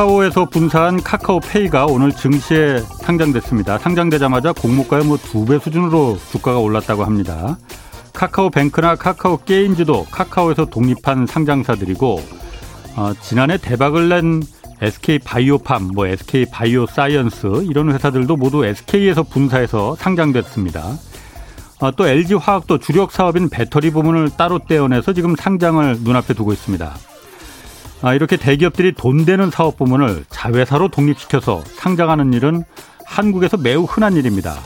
카카오에서 분사한 카카오페이가 오늘 증시에 상장됐습니다. 상장되자마자 공모가의 뭐 두 배 수준으로 주가가 올랐다고 합니다. 카카오뱅크나 카카오 게임즈도 카카오에서 독립한 상장사들이고 어, 지난해 대박을 낸 SK 바이오팜, 뭐 SK 바이오 사이언스 이런 회사들도 모두 SK에서 분사해서 상장됐습니다. 어, 또 LG 화학도 주력 사업인 배터리 부문을 따로 떼어내서 지금 상장을 눈앞에 두고 있습니다. 아, 이렇게 대기업들이 돈 되는 사업 부문을 자회사로 독립시켜서 상장하는 일은 한국에서 매우 흔한 일입니다.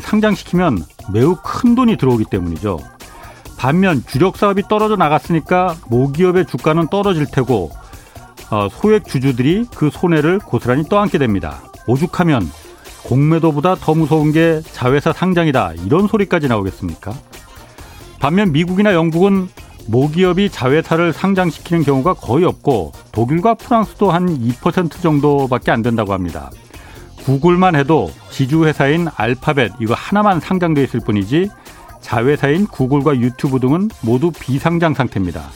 상장시키면 매우 큰 돈이 들어오기 때문이죠. 반면 주력 사업이 떨어져 나갔으니까 모기업의 주가는 떨어질 테고 어, 소액 주주들이 그 손해를 고스란히 떠안게 됩니다. 오죽하면 공매도보다 더 무서운 게 자회사 상장이다 이런 소리까지 나오겠습니까? 반면 미국이나 영국은 모기업이 자회사를 상장시키는 경우가 거의 없고 독일과 프랑스도 한 2% 정도밖에 안 된다고 합니다. 구글만 해도 지주회사인 알파벳 이거 하나만 상장돼 있을 뿐이지 자회사인 구글과 유튜브 등은 모두 비상장 상태입니다.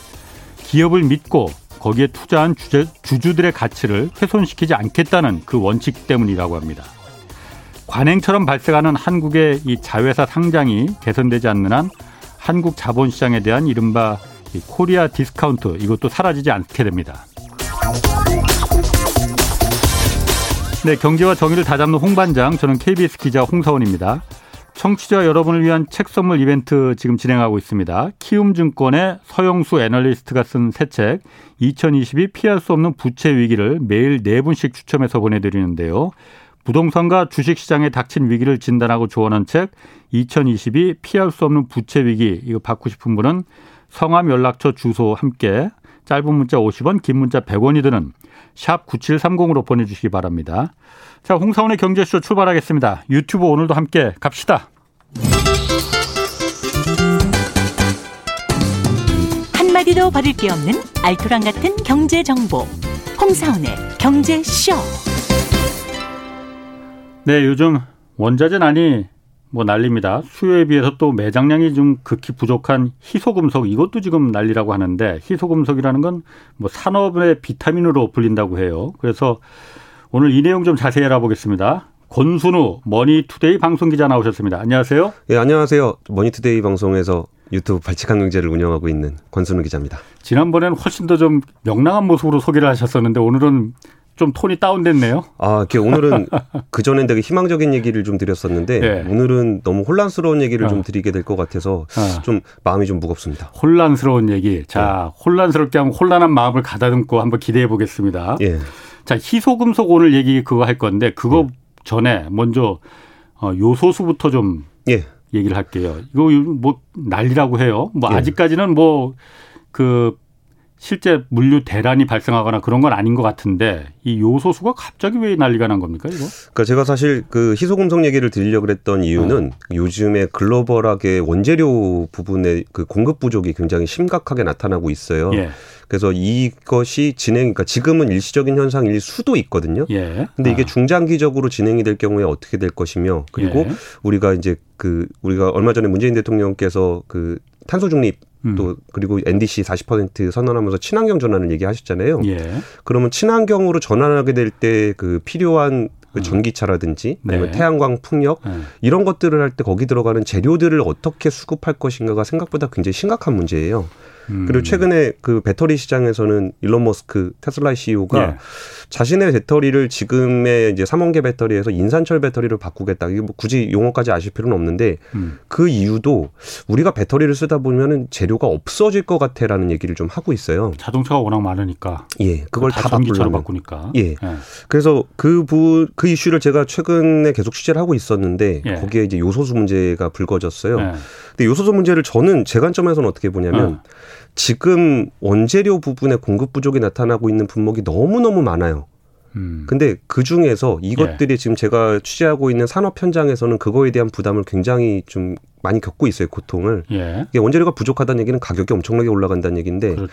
기업을 믿고 거기에 투자한 주제, 주주들의 가치를 훼손시키지 않겠다는 그 원칙 때문이라고 합니다. 관행처럼 발생하는 한국의 이 자회사 상장이 개선되지 않는 한 한국 자본시장에 대한 이른바 Korea discount 이것도 사라지지 않게 됩니다. 네, 경제와 정의를 다잡는 홍반장, 저는 KBS 기자 홍사훈입니다. 청취자 여러분을 위한 책 선물 이벤트 지금 진행하고 있습니다. 키움증권의 서영수 애널리스트가 쓴 새 책 2022 피할 수 없는 부채 위기를 매일 네 분씩 추첨해서 보내드리는데요. 부동산과 주식시장에 닥친 위기를 진단하고 조언한 책 2022 피할 수 없는 부채 위기 이거 받고 싶은 분은 성함 연락처 주소 함께 짧은 문자 50원 긴 문자 100원이 드는 샵 9730으로 보내주시기 바랍니다. 자, 홍사원의 경제쇼 출발하겠습니다. 유튜브 오늘도 함께 갑시다. 한마디도 버릴 게 없는 알토란 같은 경제 정보. 홍사훈의 경제쇼. 네, 요즘 원자재 난이 뭐 난립니다. 수요에 비해서 또 매장량이 좀 극히 부족한 희소금속 이것도 지금 난리라고 하는데 희소금속이라는 건 뭐 산업의 비타민으로 불린다고 해요. 그래서 오늘 이 내용 좀 자세히 알아보겠습니다. 권순우 머니투데이 방송 기자 나오셨습니다. 안녕하세요. 예, 안녕하세요. 머니투데이 방송에서 유튜브 발칙한 경제를 운영하고 있는 권순우 기자입니다. 지난번에는 훨씬 더 좀 명랑한 모습으로 소개를 하셨었는데 오늘은 좀 톤이 다운됐네요. 아, 오늘은 그 전엔 되게 희망적인 얘기를 좀 드렸었는데 네. 오늘은 너무 혼란스러운 얘기를 어. 좀 드리게 될 것 같아서 어. 좀 마음이 좀 무겁습니다. 혼란스러운 얘기. 자, 네. 혼란스럽게 하면 혼란한 마음을 가다듬고 한번 기대해 보겠습니다. 예. 자, 희소금속 오늘 얘기 그거 할 건데 그거 예. 전에 먼저 어, 요소수부터 좀 예. 얘기를 할게요. 이거 뭐 난리라고 해요. 뭐 예. 아직까지는 뭐그 실제 물류 대란이 발생하거나 그런 건 아닌 것 같은데 이 요소수가 갑자기 왜 난리가 난 겁니까 이거? 그러니까 제가 사실 그 희소금속 얘기를 드리려고 그랬던 이유는 어. 요즘에 글로벌하게 원재료 부분의 그 공급 부족이 굉장히 심각하게 나타나고 있어요. 예. 그래서 이것이 진행, 그러니까 지금은 일시적인 현상일 수도 있거든요. 예. 근데 이게 아. 중장기적으로 진행이 될 경우에 어떻게 될 것이며 그리고 예. 우리가 이제 그 우리가 얼마 전에 문재인 대통령께서 그 탄소 중립 음. 또 그리고 NDC 40% 선언하면서 친환경 전환을 얘기하셨잖아요. 예. 그러면 친환경으로 전환하게 될 때 그 필요한 그 음. 전기차라든지 아니면 네. 태양광 풍력 네. 이런 것들을 할 때 거기 들어가는 재료들을 어떻게 수급할 것인가가 생각보다 굉장히 심각한 문제예요. 음. 그리고 최근에 그 배터리 시장에서는 일론 머스크 테슬라 CEO가 예. 자신의 배터리를 지금의 이제 삼원계 배터리에서 인산철 배터리로 바꾸겠다. 이게 뭐 굳이 용어까지 아실 필요는 없는데 음. 그 이유도 우리가 배터리를 쓰다 보면은 재료가 없어질 것 같아라는 얘기를 좀 하고 있어요. 자동차가 워낙 많으니까. 예, 그걸 다, 다 바꾸려면 바꾸니까. 예. 예. 그래서 그그 그 이슈를 제가 최근에 계속 취재를 하고 있었는데 예. 거기에 이제 요소수 문제가 불거졌어요. 예. 근데 요소수 문제를 저는 제 관점에서는 어떻게 보냐면 어. 지금 원재료 부분에 공급 부족이 나타나고 있는 분목이 너무너무 많아요. 음. 근데 그 중에서 이것들이 예. 지금 제가 취재하고 있는 산업 현장에서는 그거에 대한 부담을 굉장히 좀 많이 겪고 있어요, 고통을. 예. 이게 원재료가 부족하다는 얘기는 가격이 엄청나게 올라간다는 얘기인데 그렇죠.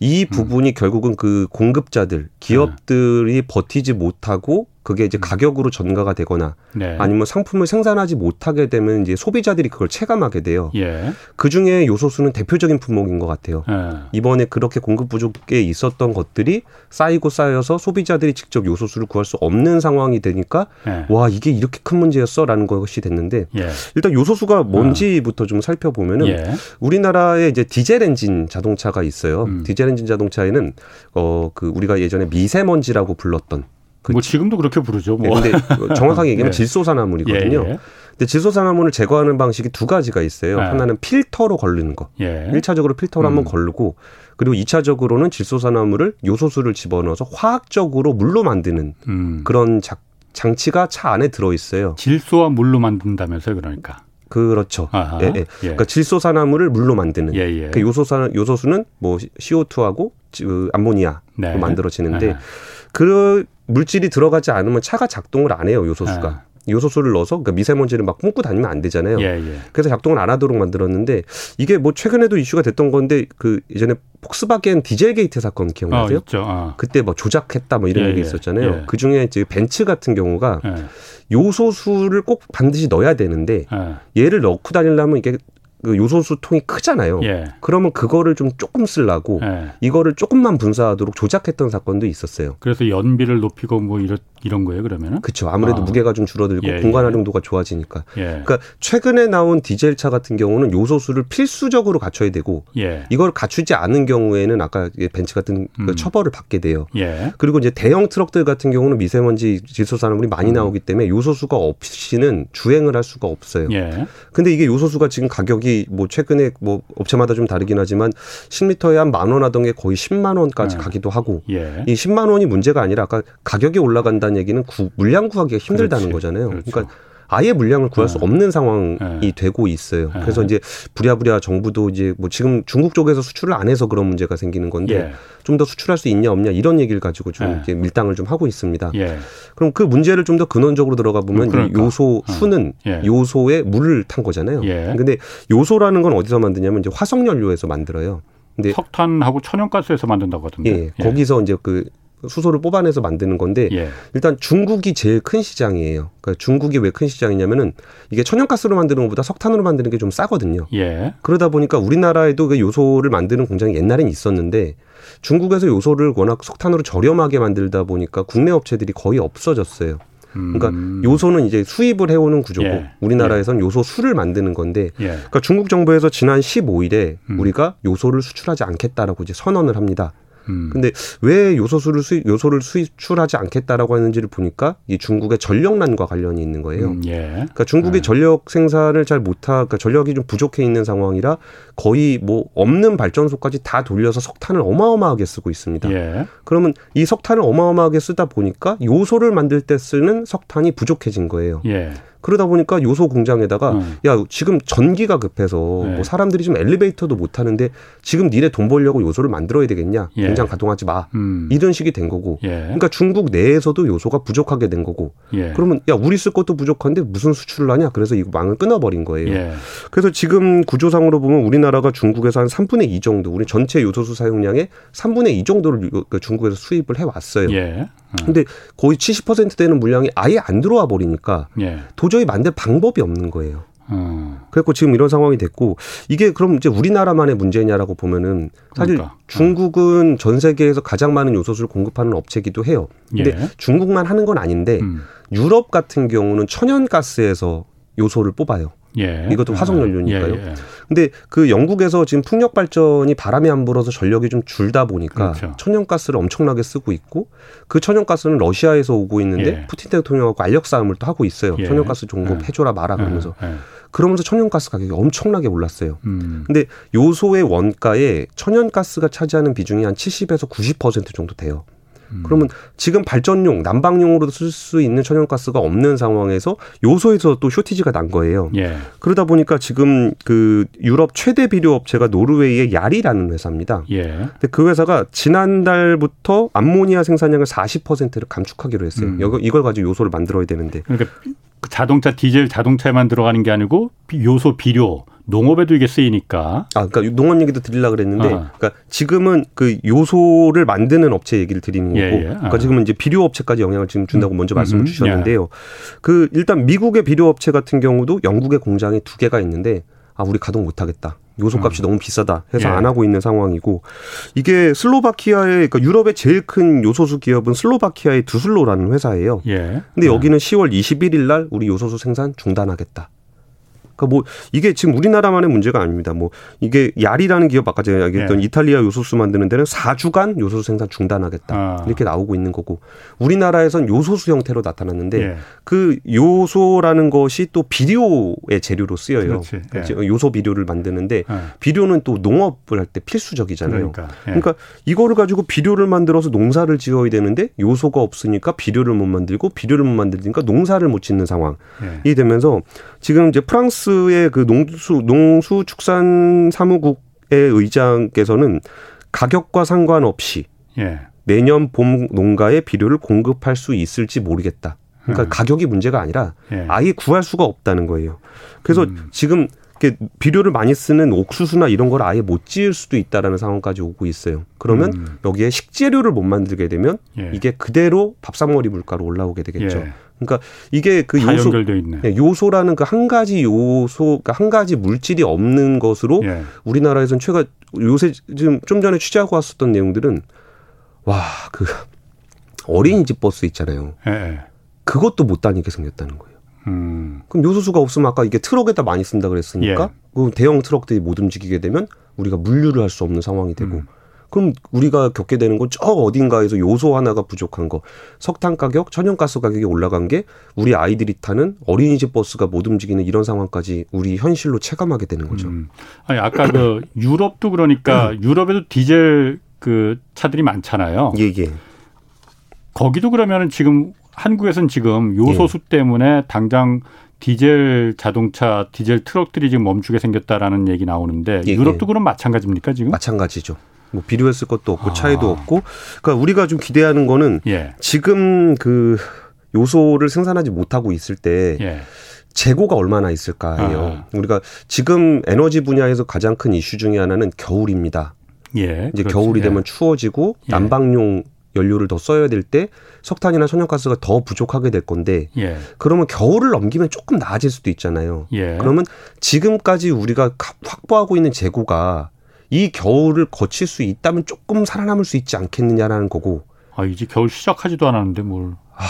이 음. 부분이 음. 결국은 그 공급자들, 기업들이 예. 버티지 못하고 그게 이제 음. 가격으로 전가가 되거나 네. 아니면 상품을 생산하지 못하게 되면 이제 소비자들이 그걸 체감하게 돼요. 예. 그 중에 요소수는 대표적인 품목인 것 같아요. 예. 이번에 그렇게 공급 부족에 있었던 것들이 쌓이고 쌓여서 소비자들이 직접 요소수를 구할 수 없는 상황이 되니까 예. 와 이게 이렇게 큰 문제였어라는 것이 됐는데 예. 일단 요소수가 뭔지부터 좀 살펴보면은 예. 우리나라에 이제 디젤 엔진 자동차가 있어요. 음. 디젤 엔진 자동차에는 어 그 우리가 예전에 미세먼지라고 불렀던 그 뭐 지금도 그렇게 부르죠. 뭐. 네, 근데 정확하게 얘기하면 네. 질소산화물이거든요. 예, 예. 근데 질소산화물을 제거하는 방식이 두 가지가 있어요. 네. 하나는 필터로 걸르는 거. 예. 1차적으로 필터로 음. 한번 걸르고 그리고 2차적으로는 질소산화물을 요소수를 집어넣어서 화학적으로 물로 만드는 음. 그런 자, 장치가 차 안에 들어 있어요. 질소와 물로 만든다면서요, 그러니까. 그렇죠. 예, 예. 예. 그러니까 질소산화물을 물로 만드는. 예, 예. 그 요소산 요소수는 뭐 CO2하고 암모니아로 네. 만들어지는데 네. 그 물질이 들어가지 않으면 차가 작동을 안 해요 요소수가. 아. 요소수를 넣어서 그러니까 미세먼지를 막 뿜고 다니면 안 되잖아요. 예, 예. 그래서 작동을 안 하도록 만들었는데 이게 뭐 최근에도 이슈가 됐던 건데 그 예전에 폭스바겐 디젤 게이트 사건 기억나세요? 어, 어. 그때 뭐 조작했다 뭐 이런 예, 얘기 예. 있었잖아요. 예. 그 중에 이제 벤츠 같은 경우가 예. 요소수를 꼭 반드시 넣어야 되는데 얘를 넣고 다니려면 이게 그 요소수 통이 크잖아요. 예. 그러면 그거를 좀 조금 쓰려고 예. 이거를 조금만 분사하도록 조작했던 사건도 있었어요. 그래서 연비를 높이고 뭐 이런 이런 거예요, 그러면은? 그렇죠. 아무래도 아. 무게가 좀 줄어들고 예, 공간 예. 활용도가 좋아지니까. 예. 그러니까 최근에 나온 디젤 차 같은 경우는 요소수를 필수적으로 갖춰야 되고 예. 이걸 갖추지 않은 경우에는 아까 벤츠 같은 그 음. 처벌을 받게 돼요. 그리고 이제 대형 트럭들 같은 경우는 미세먼지 질소산화물이 많이 음. 나오기 때문에 요소수가 없이는 주행을 할 수가 없어요. 근데 이게 요소수가 지금 가격이 뭐 최근에 뭐 업체마다 좀 다르긴 하지만 10리터에 한 만 원 하던 게 거의 10만 원까지 네. 가기도 하고 예. 이 10만 원이 문제가 아니라 아까 가격이 올라간다 는 얘기는 구, 물량 구하기가 힘들다는 그렇지. 거잖아요. 그렇죠. 그러니까 아예 물량을 구할 수 네. 없는 상황이 네. 되고 있어요. 네. 그래서 이제 부랴부랴 정부도 이제 뭐 지금 중국 쪽에서 수출을 안 해서 그런 문제가 생기는 건데 예. 좀더 수출할 수 있냐 없냐 이런 얘기를 가지고 좀 이렇게 밀당을 좀 하고 있습니다. 예. 그럼 그 문제를 좀 더 근원적으로 들어가 보면 그러니까. 요소 어. 수는 예. 요소에 물을 탄 거잖아요. 예. 근데 요소라는 건 어디서 만드냐면 이제 화석 연료에서 만들어요. 근데 석탄하고 천연가스에서 만든다고 하던데. 예, 예. 거기서 이제 그 수소를 뽑아내서 만드는 건데 예. 일단 중국이 제일 큰 시장이에요. 그러니까 중국이 왜 큰 시장이냐면은 이게 천연가스로 만드는 것보다 석탄으로 만드는 게 좀 싸거든요. 예. 그러다 보니까 우리나라에도 그 요소를 만드는 공장이 옛날엔 있었는데 중국에서 요소를 워낙 석탄으로 저렴하게 만들다 보니까 국내 업체들이 거의 없어졌어요. 그러니까 음. 요소는 이제 수입을 해오는 구조고 예. 우리나라에서는 예. 요소 수를 만드는 건데 예. 그러니까 중국 정부에서 지난 15일에 음. 우리가 요소를 수출하지 않겠다라고 이제 선언을 합니다. 음. 근데 왜 요소수를 수입, 요소를 수출하지 않겠다라고 하는지를 보니까 이 중국의 전력난과 관련이 있는 거예요. 음, 예. 그러니까 중국이 예. 전력 생산을 잘 못하, 그러니까 전력이 좀 부족해 있는 상황이라 거의 뭐 없는 발전소까지 다 돌려서 석탄을 어마어마하게 쓰고 있습니다. 예. 그러면 이 석탄을 어마어마하게 쓰다 보니까 요소를 만들 때 쓰는 석탄이 부족해진 거예요. 예. 그러다 보니까 요소 공장에다가 음. 야 지금 전기가 급해서 네. 뭐 사람들이 좀 엘리베이터도 못 하는데 지금 니네 돈 벌려고 요소를 만들어야 되겠냐 예. 공장 가동하지 마 음. 이런 식이 된 거고 예. 그러니까 중국 내에서도 요소가 부족하게 된 거고 예. 그러면 야 우리 쓸 것도 부족한데 무슨 수출을 하냐 그래서 이거 망을 끊어버린 거예요 예. 그래서 지금 구조상으로 보면 우리나라가 중국에서 한 3분의 2 정도 우리 전체 요소수 사용량의 3분의 2 정도를 그 중국에서 수입을 해왔어요 예. 음. 근데 거의 70% 되는 물량이 아예 안 들어와 버리니까 예. 도저히 만들 방법이 없는 거예요. 음. 그래갖고 지금 이런 상황이 됐고 이게 그럼 이제 우리나라만의 문제냐라고 보면은 사실 그러니까. 중국은 전 세계에서 가장 많은 요소수를 공급하는 업체기도 해요. 근데 예. 중국만 하는 건 아닌데 음. 유럽 같은 경우는 천연가스에서 요소를 뽑아요. 예. 이것도 화석 연료니까요. 예, 예. 근데 그 영국에서 지금 풍력 발전이 바람이 안 불어서 전력이 좀 줄다 보니까 그렇죠. 천연가스를 엄청나게 쓰고 있고 그 천연가스는 러시아에서 오고 있는데 예. 푸틴 대통령하고 알력 싸움을 또 하고 있어요. 예. 천연가스 종급 예. 해줘라 마라 그러면서. 그러면서 천연가스 가격이 엄청나게 올랐어요. 음. 근데 요소의 원가에 천연가스가 차지하는 비중이 한 70에서 90% 정도 돼요. 음. 그러면 지금 발전용 난방용으로도 쓸 수 있는 천연가스가 없는 상황에서 요소에서 또 쇼티지가 난 거예요. 예. 그러다 보니까 지금 그 유럽 최대 비료 업체가 노르웨이의 야리라는 회사입니다. 예. 근데 그 회사가 지난달부터 암모니아 생산량을 40%를 감축하기로 했어요. 음. 이걸 가지고 요소를 만들어야 되는데. 그러니까 자동차 디젤 자동차에만 들어가는 게 아니고 요소 비료 농업에도 이게 쓰이니까. 아, 그러니까 농업 얘기도 드리려 그랬는데, 아. 그러니까 지금은 그 요소를 만드는 업체 얘기를 드리는 거고, 예, 예. 그러니까 아. 지금은 이제 비료 업체까지 영향을 지금 준다고 음. 먼저 말씀을 음. 주셨는데요. 예. 그 일단 미국의 비료 업체 같은 경우도 영국의 공장이 두 개가 있는데, 아, 우리 가동 못 하겠다. 요소값이 음. 너무 비싸다 해서 예. 안 하고 있는 상황이고 이게 슬로바키아의 그러니까 유럽의 제일 큰 요소수 기업은 슬로바키아의 두슬로라는 회사예요. 예. 근데 여기는 10월 21일 날 우리 요소수 생산 중단하겠다. 그러니까 뭐 이게 지금 우리나라만의 문제가 아닙니다. 뭐 이게 야리라는 기업 아까 제가 얘기했던 예. 이탈리아 요소수 만드는 데는 4주간 요소수 생산 중단하겠다. 아. 이렇게 나오고 있는 거고 우리나라에선 요소수 형태로 나타났는데 예. 그 요소라는 것이 또 비료의 재료로 쓰여요. 그러니까 예. 요소 비료를 만드는데 예. 비료는 또 농업을 할 때 필수적이잖아요. 그러니까, 예. 그러니까 이거를 가지고 비료를 만들어서 농사를 지어야 되는데 요소가 없으니까 비료를 못 만들고 비료를 못 만들니까 농사를 못 짓는 상황이 예. 되면서 지금 이제 프랑스 의 그 농수 농수축산 사무국의 의장께서는 가격과 상관없이 예. 내년 봄 농가에 비료를 공급할 수 있을지 모르겠다. 그러니까 음. 가격이 문제가 아니라 예. 아예 구할 수가 없다는 거예요. 그래서 음. 지금 비료를 많이 쓰는 옥수수나 이런 걸 아예 못 지을 수도 있다라는 상황까지 오고 있어요. 그러면 음. 여기에 식재료를 못 만들게 되면 예. 이게 그대로 밥상머리 물가로 올라오게 되겠죠. 예. 그러니까 이게 그 요소 네, 요소라는 그 한 가지 요소 그러니까 한 가지 물질이 없는 것으로 예. 우리나라에서는 최가 요새 지금 좀 전에 취재하고 왔었던 내용들은 와 그 어린이집 버스 있잖아요. 예, 예. 그것도 못 다니게 생겼다는 거예요. 음. 그럼 요소수가 없으면 아까 이게 트럭에다 많이 쓴다 그랬으니까 예. 그 대형 트럭들이 못 움직이게 되면 우리가 물류를 할 수 없는 상황이 되고 음. 그럼 우리가 겪게 되는 건 저 어딘가에서 요소 하나가 부족한 거. 석탄 가격, 천연가스 가격이 올라간 게 우리 아이들이 타는 어린이집 버스가 못 움직이는 이런 상황까지 우리 현실로 체감하게 되는 거죠. 음. 아니 아까 그 유럽도 그러니까 음. 유럽에도 디젤 그 차들이 많잖아요. 예, 예. 거기도 그러면은 지금 한국에서는 지금 요소수 예. 때문에 당장 디젤 자동차, 디젤 트럭들이 지금 멈추게 생겼다라는 얘기 나오는데 예, 유럽도 예. 그럼 마찬가지입니까 지금? 마찬가지죠. 뭐 비료했을 것도 없고 차이도 아. 없고 그러니까 우리가 좀 기대하는 거는 예. 지금 그 요소를 생산하지 못하고 있을 때 예. 재고가 얼마나 있을까예요. 아. 우리가 지금 에너지 분야에서 가장 큰 이슈 중에 하나는 겨울입니다. 예, 이제 그렇지. 겨울이 되면 예. 추워지고 예. 난방용 연료를 더 써야 될 때 석탄이나 천연가스가 더 부족하게 될 건데 예. 그러면 겨울을 넘기면 조금 나아질 수도 있잖아요. 예. 그러면 지금까지 우리가 확보하고 있는 재고가 이 겨울을 거칠 수 있다면 조금 살아남을 수 있지 않겠느냐라는 거고. 아 이제 겨울 시작하지도 않았는데 뭘. 아,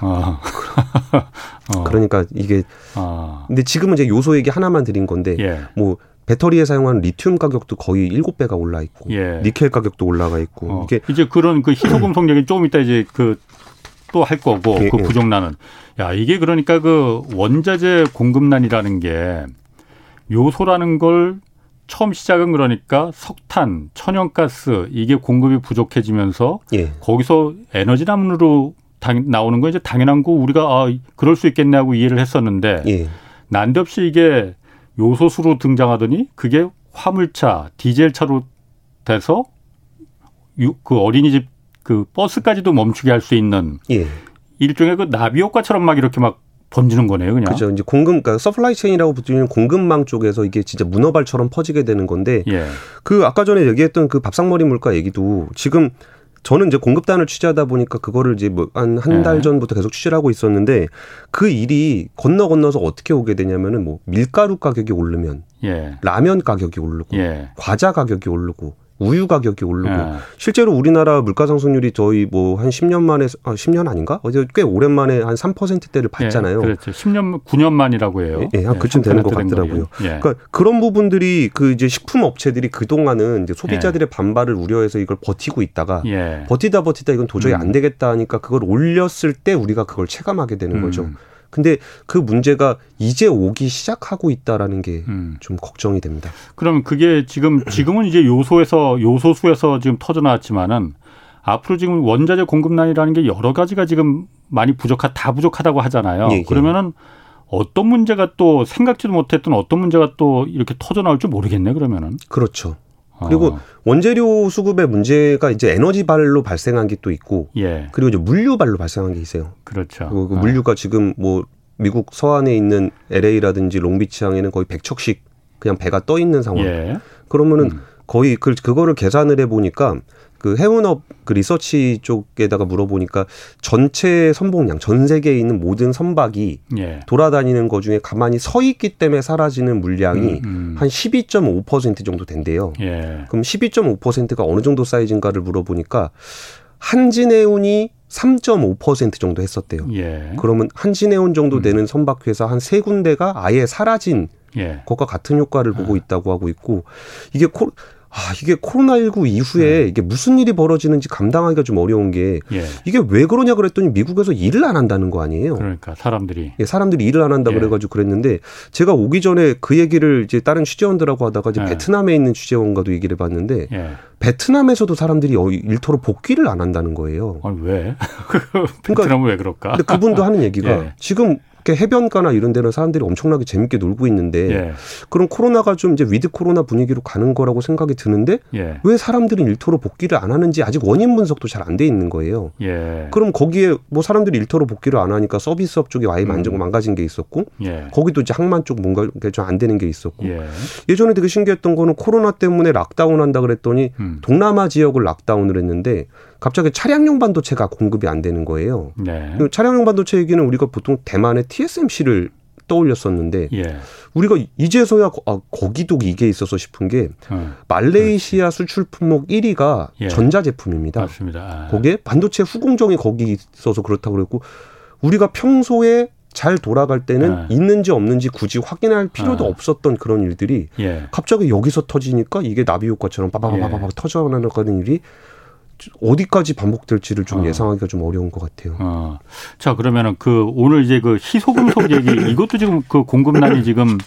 아. 어. 그러니까 이게. 아. 근데 지금은 이제 요소 얘기 하나만 드린 건데 예. 뭐 배터리에 사용하는 리튬 가격도 거의 일곱 배가 올라 있고 예. 니켈 가격도 올라가 있고 어. 이게 이제 그런 그 희소금속 얘기 조금 이따 이제 그 또 할 거고 예, 그 예. 부족난은 야 이게 그러니까 그 원자재 공급난이라는 게 요소라는 걸 처음 시작은 그러니까 석탄, 천연가스 이게 공급이 부족해지면서 예. 거기서 에너지난으로 나오는 건 이제 당연한 거 우리가 아 그럴 수 있겠네 하고 이해를 했었는데 예. 난데없이 이게 요소수로 등장하더니 그게 화물차, 디젤차로 돼서 그 어린이집 그 버스까지도 멈추게 할 수 있는 예. 일종의 그 나비 효과처럼 막 이렇게 막 번지는 거네요, 그냥. 그죠. 이제 공급, 그러니까 supply chain이라고 부르는 공급망 쪽에서 이게 진짜 문어발처럼 퍼지게 되는 건데, 예. 그 아까 전에 얘기했던 그 밥상머리 물가 얘기도 지금 저는 이제 공급단을 취재하다 보니까 그거를 이제 뭐 한 한달 예. 전부터 계속 취재를 하고 있었는데 그 일이 건너 건너서 어떻게 오게 되냐면은 뭐 밀가루 가격이 오르면 예. 라면 가격이 오르고 예. 과자 가격이 오르고 우유 가격이 오르고 네. 실제로 우리나라 물가 상승률이 저희 뭐 한 10년 만에 아 10년 아닌가? 어제 꽤 오랜만에 한 3%대를 봤잖아요. 네, 그렇죠. 10년 9년 만이라고 해요. 예, 네, 한 그쯤 되는 것 같더라고요. 예. 그러니까 그런 부분들이 그 이제 식품 업체들이 그동안은 이제 소비자들의 예. 반발을 우려해서 이걸 버티고 있다가 예. 버티다 버티다 이건 도저히 음. 안 되겠다 하니까 그걸 올렸을 때 우리가 그걸 체감하게 되는 음. 거죠. 근데 그 문제가 이제 오기 시작하고 있다라는 게좀 음. 걱정이 됩니다. 그럼 그게 지금 지금은 이제 요소에서 요소수에서 지금 터져 나왔지만은 앞으로 지금 원자재 공급난이라는 게 여러 가지가 지금 많이 부족하 다 부족하다고 하잖아요. 예, 예. 그러면은 어떤 문제가 또 생각지도 못했던 어떤 문제가 또 이렇게 터져 나올 줄 모르겠네 그러면은. 그렇죠. 그리고 어. 원재료 수급의 문제가 이제 에너지 발로 발생한 게 또 있고, 예. 그리고 이제 물류 발로 발생한 게 있어요. 그렇죠. 그, 그 물류가 지금 뭐 미국 서안에 있는 LA라든지 롱비치항에는 거의 100척씩 그냥 배가 떠 있는 상황. 예. 그러면은 음. 거의 그 그거를 계산을 해 보니까 그 해운업 그 리서치 쪽에다가 물어보니까 전체 선봉량 전 세계에 있는 모든 선박이 예. 돌아다니는 것 중에 가만히 서 있기 때문에 사라지는 물량이 음, 음. 한12.5% 정도 된대요. 예. 그럼 12.5%가 어느 정도 사이즈인가를 물어보니까 한진해운이 3.5% 정도 했었대요. 예. 그러면 한진해운 정도 음. 되는 선박회사 한 세 군데가 아예 사라진 예. 것과 같은 효과를 보고 아. 있다고 하고 있고 이게 코, 아, 이게 코로나19 이후에 네. 이게 무슨 일이 벌어지는지 감당하기가 좀 어려운 게 예. 이게 왜 그러냐 그랬더니 미국에서 일을 안 한다는 거 아니에요. 그러니까 사람들이. 예, 사람들이 일을 안 한다 예. 그래가지고 그랬는데 제가 오기 전에 그 얘기를 이제 다른 취재원들하고 하다가 이제 예. 베트남에 있는 취재원과도 얘기를 해봤는데 예. 베트남에서도 사람들이 어, 일터로 복귀를 안 한다는 거예요. 아니, 왜? 베트남은 그러니까, 왜 그럴까? 근데 그분도 하는 얘기가 예. 지금 해변가나 이런 데는 사람들이 엄청나게 재밌게 놀고 있는데 예. 그럼 코로나가 좀 이제 with 코로나 분위기로 가는 거라고 생각이 드는데 예. 왜 사람들은 일터로 복귀를 안 하는지 아직 원인 분석도 잘 안 돼 있는 거예요. 예. 그럼 거기에 뭐 사람들이 일터로 복귀를 안 하니까 서비스업 쪽이 아예 만지고 음. 망가진 게 있었고 예. 거기도 이제 항만 쪽 뭔가 좀 안 되는 게 있었고 예. 전에 되게 신기했던 거는 코로나 때문에 lockdown 한다 그랬더니 음. 동남아 지역을 lockdown을 했는데 갑자기 차량용 반도체가 공급이 안 되는 거예요. 네. 차량용 반도체 얘기는 우리가 보통 대만의 TSMC를 떠올렸었는데 예. 우리가 이제서야 아, 거기도 이게 있어서 싶은 게 어, 말레이시아 그렇지. 수출 품목 1위가 예. 전자 제품입니다. 맞습니다. 아. 거기에 반도체 후공정이 거기 있어서 그렇다고 그랬고 우리가 평소에 잘 돌아갈 때는 아. 있는지 없는지 굳이 확인할 필요도 아. 없었던 그런 일들이 예. 갑자기 여기서 터지니까 이게 나비 효과처럼 빠바바바바 예. 터져나가는 일이 어디까지 반복될지를 좀 어. 예상하기가 좀 어려운 것 같아요. 어. 자 그러면은 그 오늘 이제 그 희소금속 얘기 이것도 지금 그 공급난이 지금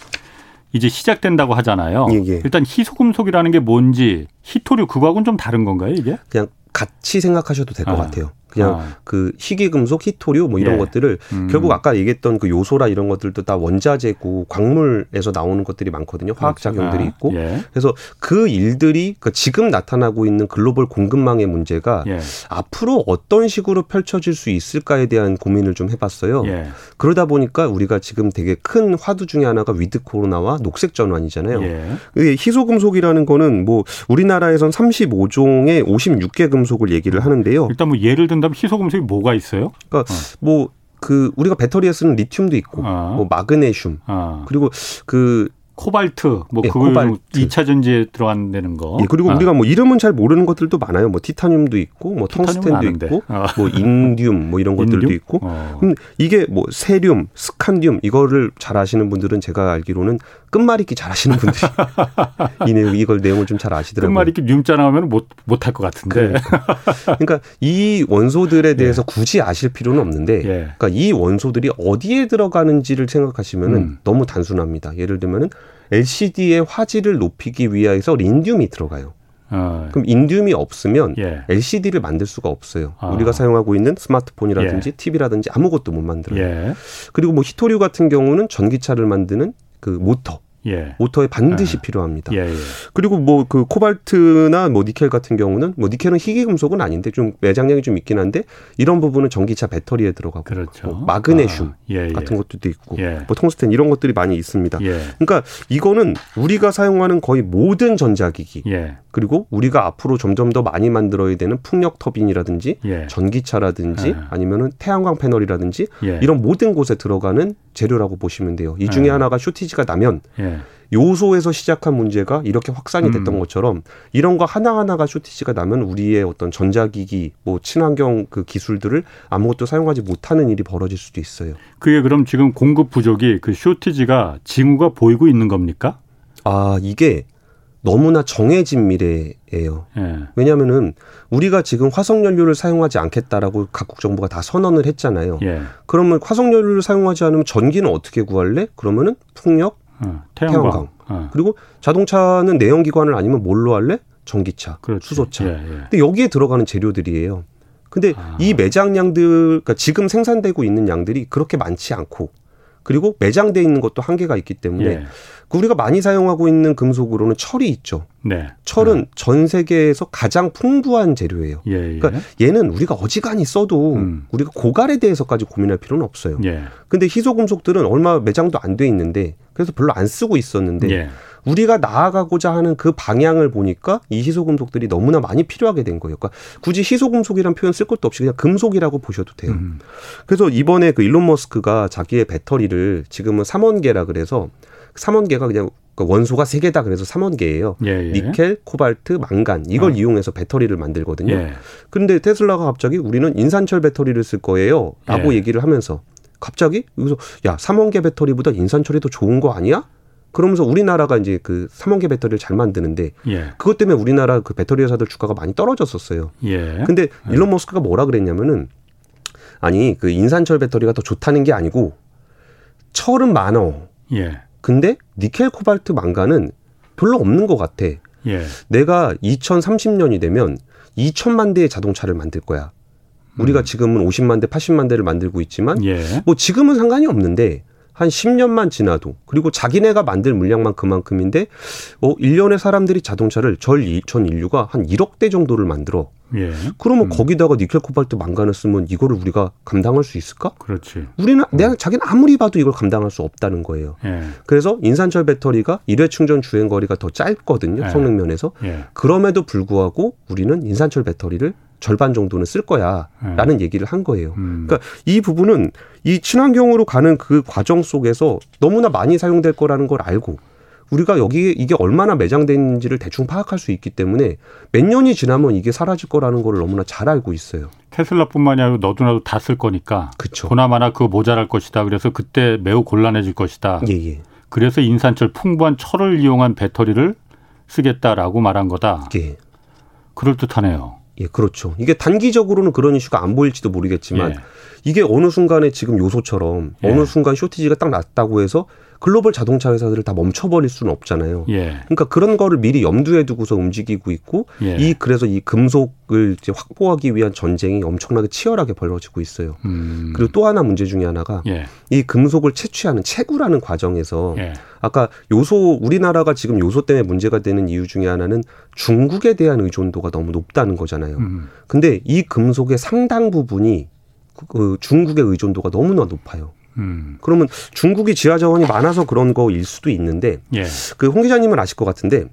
이제 시작된다고 하잖아요. 예, 예. 일단 희소금속이라는 게 뭔지 히토류 그거하고는 좀 다른 건가요 이게? 그냥 같이 생각하셔도 될것 아. 같아요. 그냥 아. 그 희귀금속, 희토류 뭐 이런 예. 것들을 음. 결국 아까 얘기했던 그 요소라 이런 것들도 다 원자재고 광물에서 나오는 것들이 많거든요. 화학. 작용들이 아. 있고. 예. 그래서 그 일들이 그 지금 나타나고 있는 글로벌 공급망의 문제가 예. 앞으로 어떤 식으로 펼쳐질 수 있을까에 대한 고민을 좀 해봤어요. 예. 그러다 보니까 우리가 지금 되게 큰 화두 중에 하나가 with 코로나와 녹색 전환이잖아요. 예. 희소금속이라는 거는 뭐 우리나라에선 35종의 56개 금속을 얘기를 하는데요. 일단 뭐 예를 든 된다면 희소금속이 뭐가 있어요? 그러니까 어. 뭐그 우리가 배터리에 쓰는 리튬도 있고 아. 뭐 마그네슘 아. 그리고 그 코발트 뭐 예, 그걸 코발트. 2차 전지에 들어간다는 거. 예, 그리고 아. 우리가 뭐 이름은 잘 모르는 것들도 많아요. 뭐 티타늄도 있고 뭐 텅스텐도. 있고 아. 뭐 인듐 뭐 이런 것들도? 있고. 어. 음, 이게 뭐 세륨, 스칸듐 이거를 잘 아시는 분들은 제가 알기로는 끝말잇기 잘 하시는 분들이 이 내용 이걸 내용을 좀 잘 아시더라고요. 끝말잇기 듐자 나오면 못 못 할 것 같은데. 그러니까. 그러니까. 이 원소들에 대해서 예. 굳이 아실 필요는 없는데 예. 그러니까 이 원소들이 어디에 들어가는지를 생각하시면은 음. 너무 단순합니다. 예를 들면은 LCD의 화질을 높이기 위해서 린듐이 들어가요. 어. 그럼 인듐이 없으면 예. LCD를 만들 수가 없어요. 아. 우리가 사용하고 있는 스마트폰이라든지 예. TV라든지 아무것도 못 만들어요. 예. 그리고 뭐 히토류 같은 경우는 전기차를 만드는 그 모터 예. 모터에 반드시 예. 필요합니다. 예, 예. 그리고 뭐 그 코발트나 뭐 니켈 같은 경우는 뭐 니켈은 희귀 금속은 아닌데 좀 매장량이 좀 있긴 한데 이런 부분은 전기차 배터리에 들어가고 그렇죠. 뭐 마그네슘 아, 예, 예. 같은 것들도 있고 뭐 텅스텐 이런 것들이 많이 있습니다. 그러니까 이거는 우리가 사용하는 거의 모든 전자기기 그리고 우리가 앞으로 점점 더 많이 만들어야 되는 풍력 터빈이라든지 전기차라든지 아니면은 태양광 패널이라든지 이런 모든 곳에 들어가는 재료라고 보시면 돼요. 이 중에 하나가 쇼티지가 나면 예. 요소에서 시작한 문제가 이렇게 확산이 됐던 음. 것처럼 이런 거 하나하나가 쇼티지가 나면 우리의 어떤 전자기기 뭐 친환경 그 기술들을 아무것도 사용하지 못하는 일이 벌어질 수도 있어요. 그게 그럼 지금 공급 부족이 그 쇼티지가 징후가 보이고 있는 겁니까? 아, 이게 너무나 정해진 미래예요. 예. 왜냐하면은 우리가 지금 화석 연료를 사용하지 않겠다라고 각국 정부가 다 선언을 했잖아요. 예. 그러면 화석 연료를 사용하지 않으면 전기는 어떻게 구할래? 그러면은 풍력, 어, 태양광. 태양광. 어. 그리고 자동차는 내연기관을 아니면 뭘로 할래? 전기차, 그렇지. 수소차. 예, 예. 근데 여기에 들어가는 재료들이에요. 근데 아. 이 매장량들, 그러니까 지금 생산되고 있는 양들이 그렇게 많지 않고 그리고 매장돼 있는 것도 한계가 있기 때문에 예. 우리가 많이 사용하고 있는 금속으로는 철이 있죠. 네. 철은 네. 전 세계에서 가장 풍부한 재료예요. 예, 예. 그러니까 얘는 우리가 어지간히 써도 음. 우리가 고갈에 대해서까지 고민할 필요는 없어요. 예. 근데 희소금속들은 얼마 매장도 안 돼 있는데 그래서 별로 안 쓰고 있었는데 예. 우리가 나아가고자 하는 그 방향을 보니까 이 희소금속들이 너무나 많이 필요하게 된 거예요. 그러니까 굳이 희소금속이란 표현 쓸 것도 없이 그냥 금속이라고 보셔도 돼요. 음. 그래서 이번에 그 일론 머스크가 자기의 배터리를 지금은 삼원계라 그래서 삼원계가 그냥 그 원소가 세 개다 그래서 삼원계예요. 예, 예. 니켈, 코발트, 망간 이걸 어. 이용해서 배터리를 만들거든요. 예. 그런데 테슬라가 갑자기 우리는 인산철 배터리를 쓸 거예요라고 예. 얘기를 하면서 갑자기 여기서 야 삼원계 배터리보다 인산철이 더 좋은 거 아니야? 그러면서 우리나라가 이제 그 삼원계 배터리를 잘 만드는데 예. 그것 때문에 우리나라 그 배터리 회사들 주가가 많이 떨어졌었어요. 예. 근데 예. 일론 머스크가 뭐라 그랬냐면은 아니 그 인산철 배터리가 더 좋다는 게 아니고 철은 많어. 예. 근데 니켈, 코발트, 망간은 별로 없는 것 같아. 예. 내가 2030년이 되면 2천만 대의 자동차를 만들 거야. 우리가 음. 지금은 50만 대, 80만 대를 만들고 있지만 예. 뭐 지금은 상관이 없는데 한 10년만 지나도 그리고 자기네가 만들 물량만 그만큼인데 어 1년에 사람들이 자동차를 절 전 인류가 한 1억 대 정도를 만들어. 예. 그러면 음. 거기다가 니켈 코발트 망간을 쓰면 이거를 우리가 감당할 수 있을까? 그렇지. 우리는 음. 내가 자기는 아무리 봐도 이걸 감당할 수 없다는 거예요. 예. 그래서 인산철 배터리가 일회 충전 주행 거리가 더 짧거든요. 예. 성능 면에서. 예. 그럼에도 불구하고 우리는 인산철 배터리를 절반 정도는 쓸 거야라는 네. 얘기를 한 거예요. 음. 그러니까 이 부분은 이 친환경으로 가는 그 과정 속에서 너무나 많이 사용될 거라는 걸 알고 우리가 여기 이게 얼마나 매장된지를 대충 파악할 수 있기 때문에 몇 년이 지나면 이게 사라질 거라는 걸 너무나 잘 알고 있어요. 테슬라뿐만이 아니라 너도 나도 다 쓸 거니까. 그렇죠. 보나마나 그거 모자랄 것이다. 그래서 그때 매우 곤란해질 것이다. 예, 예. 그래서 인산철 풍부한 철을 이용한 배터리를 쓰겠다라고 말한 거다. 예. 그럴 듯하네요. 예, 그렇죠. 이게 단기적으로는 그런 이슈가 안 보일지도 모르겠지만 예. 이게 어느 순간에 지금 요소처럼 예. 어느 순간 쇼티지가 딱 났다고 해서 글로벌 자동차 회사들을 다 멈춰버릴 수는 없잖아요. 예. 그러니까 그런 거를 미리 염두에 두고서 움직이고 있고 예. 이 그래서 이 금속을 이제 확보하기 위한 전쟁이 엄청나게 치열하게 벌어지고 있어요. 음. 그리고 또 하나 문제 중에 하나가 예. 이 금속을 채취하는 채굴하는 과정에서 예. 아까 요소 우리나라가 지금 요소 때문에 문제가 되는 이유 중에 하나는 중국에 대한 의존도가 너무 높다는 거잖아요. 음. 근데 이 금속의 상당 부분이 그 중국의 의존도가 너무나 높아요. 음. 그러면 중국이 지하 자원이 많아서 그런 거일 수도 있는데 예. 그홍 기자님은 아실 것 같은데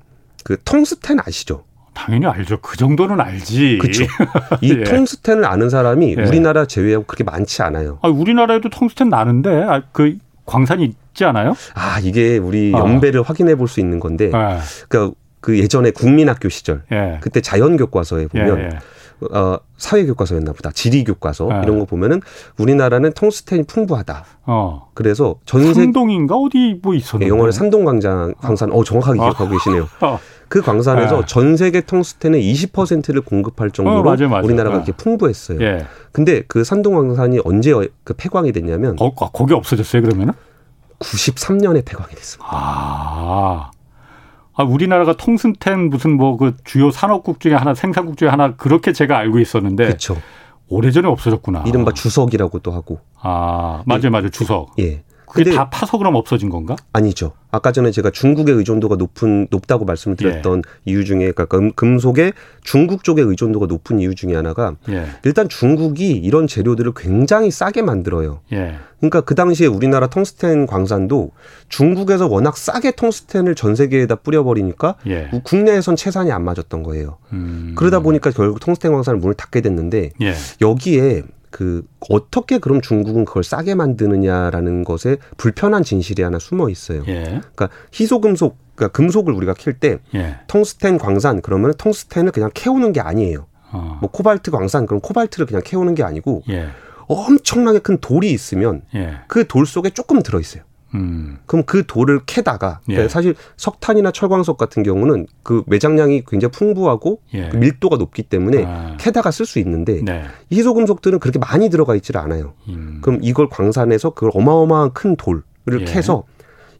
그 텅스텐 아시죠? 당연히 알죠. 그 정도는 알지. 그렇죠. 이 예. 텅스텐을 아는 사람이 예. 우리나라 제외하고 그렇게 많지 않아요. 아, 우리나라에도 텅스텐 나는데 아, 그 광산이 있지 않아요? 아 이게 우리 아. 연배를 어. 확인해 볼 수 있는 건데, 예. 그러니까 그 예전에 국민학교 시절 예. 그때 자연 교과서에 보면. 예, 예. 어, 사회 교과서였나 보다. 지리 교과서 네. 이런 거 보면은 우리나라는 텅스텐이 풍부하다. 어. 그래서 전세 산동인가 어디 뭐 있었는데. 네, 영어를 산동광장 광산. 어 정확하게 어. 기억하고 계시네요. 어. 그 광산에서 네. 전 세계 텅스텐의 20%를 공급할 정도로 어, 맞아, 맞아. 우리나라가 이렇게 풍부했어요. 예. 근데 그 산동광산이 언제 그 폐광이 됐냐면 어, 거기 없어졌어요 그러면은? 93년에 폐광이 됐습니다. 아. 아, 우리나라가 통순텐 무슨 뭐 그 주요 산업국 중에 하나, 생산국 중에 하나 그렇게 제가 알고 있었는데. 그렇죠. 오래전에 없어졌구나. 이른바 주석이라고도 하고. 아, 맞아요, 맞아요. 주석. 예. 그게 다 파서 그럼 없어진 건가? 아니죠. 아까 전에 제가 중국의 의존도가 높은 높다고 말씀을 드렸던 예. 이유 중에 그러니까 금, 속의 중국 쪽의 의존도가 높은 이유 중에 하나가 예. 일단 중국이 이런 재료들을 굉장히 싸게 만들어요. 예. 그러니까 그 당시에 우리나라 텅스텐 광산도 중국에서 워낙 싸게 텅스텐을 전 세계에다 뿌려버리니까 예. 국내에선 채산이 안 맞았던 거예요. 음. 그러다 보니까 결국 텅스텐 광산을 문을 닫게 됐는데 예. 여기에 그 어떻게 그럼 중국은 그걸 싸게 만드느냐라는 것에 불편한 진실이 하나 숨어 있어요. 예. 그러니까 희소금속, 그러니까 금속을 우리가 킬때 예. 텅스텐 광산 그러면 텅스텐을 그냥 캐오는 게 아니에요. 어. 뭐 코발트 광산 그럼 코발트를 그냥 캐오는 게 아니고 예. 엄청나게 큰 돌이 있으면 예. 그돌 속에 조금 들어 있어요. 음. 그럼 그 돌을 캐다가 예. 사실 석탄이나 철광석 같은 경우는 그 매장량이 굉장히 풍부하고 예. 그 밀도가 높기 때문에 아. 캐다가 쓸 수 있는데 네. 희소금속들은 그렇게 많이 들어가 있지를 않아요. 음. 그럼 이걸 광산에서 그걸 어마어마한 큰 돌을 예. 캐서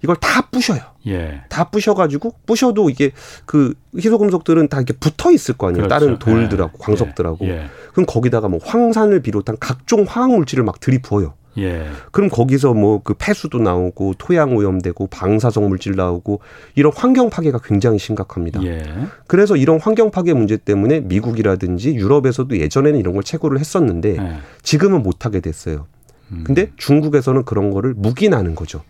이걸 다 부셔요. 예. 다 부셔가지고 부셔도 이게 그 희소금속들은 다 이렇게 붙어 있을 거 아니에요. 그렇죠. 다른 돌들하고 예. 광석들하고. 예. 그럼 거기다가 뭐 황산을 비롯한 각종 화학 물질을 막 들이부어요. 예. 그럼 거기서 뭐 그 폐수도 나오고 토양 오염되고 방사성 물질 나오고 이런 환경 파괴가 굉장히 심각합니다. 예. 그래서 이런 환경 파괴 문제 때문에 미국이라든지 유럽에서도 예전에는 이런 걸 채굴을 했었는데 예. 지금은 못 하게 됐어요. 음. 근데 중국에서는 그런 거를 묵인하는 거죠.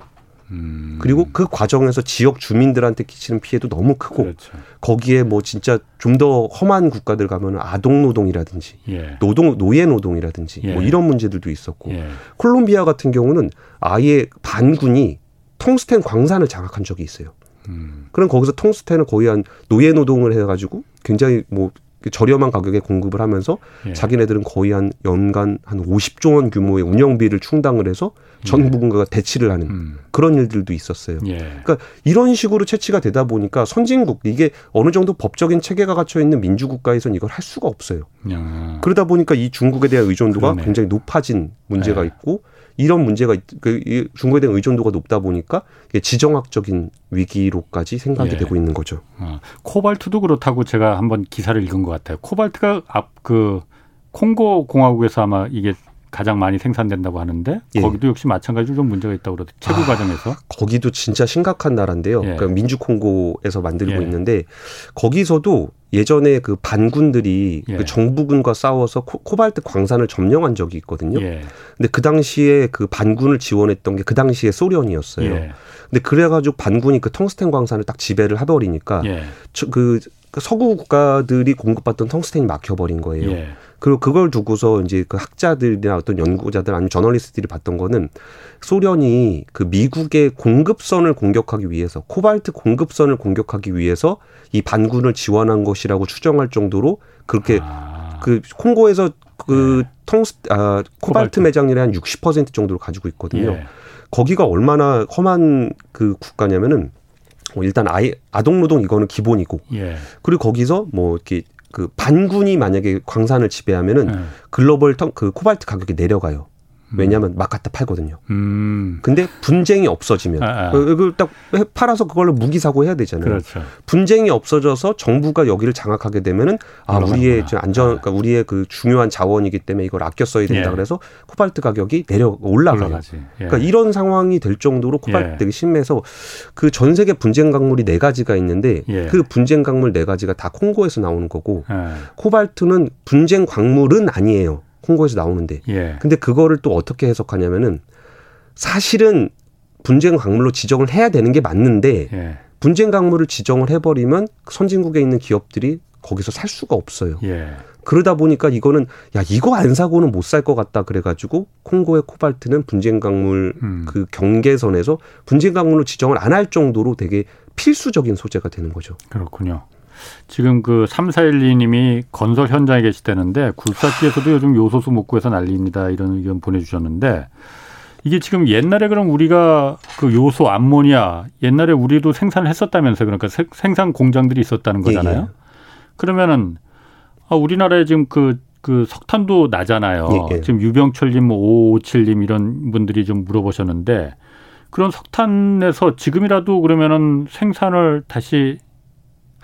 음. 그리고 그 과정에서 지역 주민들한테 끼치는 피해도 너무 크고 그렇죠. 거기에 뭐 진짜 좀 더 험한 국가들 가면 아동 노동이라든지 예. 노동 노예 노동이라든지 뭐 예. 뭐 이런 문제들도 있었고 예. 콜롬비아 같은 경우는 아예 반군이 텅스텐 광산을 장악한 적이 있어요. 음. 그럼 거기서 텅스텐을 거의 한 노예 노동을 해가지고 굉장히 뭐 저렴한 가격에 공급을 하면서 예. 자기네들은 거의 한 연간 한 50조 원 규모의 운영비를 충당을 해서 전 부분과 대치를 하는 음. 그런 일들도 있었어요. 예. 그러니까 이런 식으로 채취가 되다 보니까 선진국 이게 어느 정도 법적인 체계가 갖춰 있는 민주국가에서는 이걸 할 수가 없어요. 야. 그러다 보니까 이 중국에 대한 의존도가 그러네. 굉장히 높아진 문제가 예. 있고 이런 문제가 그 중국에 대한 의존도가 높다 보니까 지정학적인 위기로까지 생각이 예. 되고 있는 거죠. 어, 코발트도 그렇다고 제가 한번 기사를 읽은 것 같아요. 코발트가 앞 그 콩고 공화국에서 아마 이게 가장 많이 생산된다고 하는데 예. 거기도 역시 마찬가지로 좀 문제가 있다고 그러더라고요. 채굴 아, 과정에서. 거기도 진짜 심각한 나라인데요. 예. 그러니까 민주 콩고에서 만들고 예. 있는데 거기서도 예전에 그 반군들이 예. 그 정부군과 싸워서 코, 발트 광산을 점령한 적이 있거든요. 예. 근데 그 당시에 그 반군을 지원했던 게 그 당시에 소련이었어요. 예. 근데 그래가지고 반군이 그 텅스텐 광산을 딱 지배를 해버리니까 예. 그, 그 서구 국가들이 공급받던 텅스텐이 막혀버린 거예요. 예. 그리고 그걸 두고서 이제 그 학자들이나 어떤 연구자들 아니면 저널리스트들이 봤던 거는 소련이 그 미국의 공급선을 공격하기 위해서 코발트 공급선을 공격하기 위해서 이 반군을 지원한 것이라고 추정할 정도로 그렇게 아. 그 콩고에서 그 네. 텅스 아 코발트, 코발트. 매장률의 한60% 정도를 가지고 있거든요. 예. 거기가 얼마나 험한 그 국가냐면은 뭐 일단 아이 아동 노동 이거는 기본이고 예. 그리고 거기서 뭐 이렇게 그 반군이 만약에 광산을 지배하면은 예. 글로벌 텅, 그 코발트 가격이 내려가요. 왜냐하면 막 갖다 팔거든요. 음. 근데 분쟁이 없어지면 아, 아. 그걸 딱 팔아서 그걸로 무기 사고 해야 되잖아요. 그렇죠. 분쟁이 없어져서 정부가 여기를 장악하게 되면은 아 우리의 안전 아. 그러니까 우리의 그 중요한 자원이기 때문에 이걸 아껴 써야 된다 예. 그래서 코발트 가격이 내려 올라가요. 예. 그러니까 이런 상황이 될 정도로 코발트 예. 심해서 그 전 세계 분쟁 강물이 네 가지가 있는데 예. 그 분쟁 강물 네 가지가 다 콩고에서 나오는 거고 예. 코발트는 분쟁 광물은 아니에요. 콩고에서 나오는데. 예. 근데 그거를 또 어떻게 해석하냐면은 사실은 분쟁 강물로 지정을 해야 되는 게 맞는데 예. 분쟁 강물을 지정을 해버리면 선진국에 있는 기업들이 거기서 살 수가 없어요. 예. 그러다 보니까 이거는 야 이거 안 사고는 못 살 것 같다 그래가지고 콩고의 코발트는 분쟁 강물 음. 그 경계선에서 분쟁 강물로 지정을 안 할 정도로 되게 필수적인 소재가 되는 거죠. 그렇군요. 지금 그 3412님이 건설 현장에 계시다는데 굴삭기에서도 요즘 요소수 못 구해서 난리입니다. 이런 의견 보내주셨는데 이게 지금 옛날에 그럼 우리가 그 요소 암모니아 옛날에 우리도 생산을 했었다면서요. 그러니까 생산 공장들이 있었다는 거잖아요. 예, 예. 그러면은 아, 우리나라에 지금 그, 그 석탄도 나잖아요. 예, 예. 지금 유병철님, 뭐 5557님 이런 분들이 좀 물어보셨는데 그런 석탄에서 지금이라도 그러면은 생산을 다시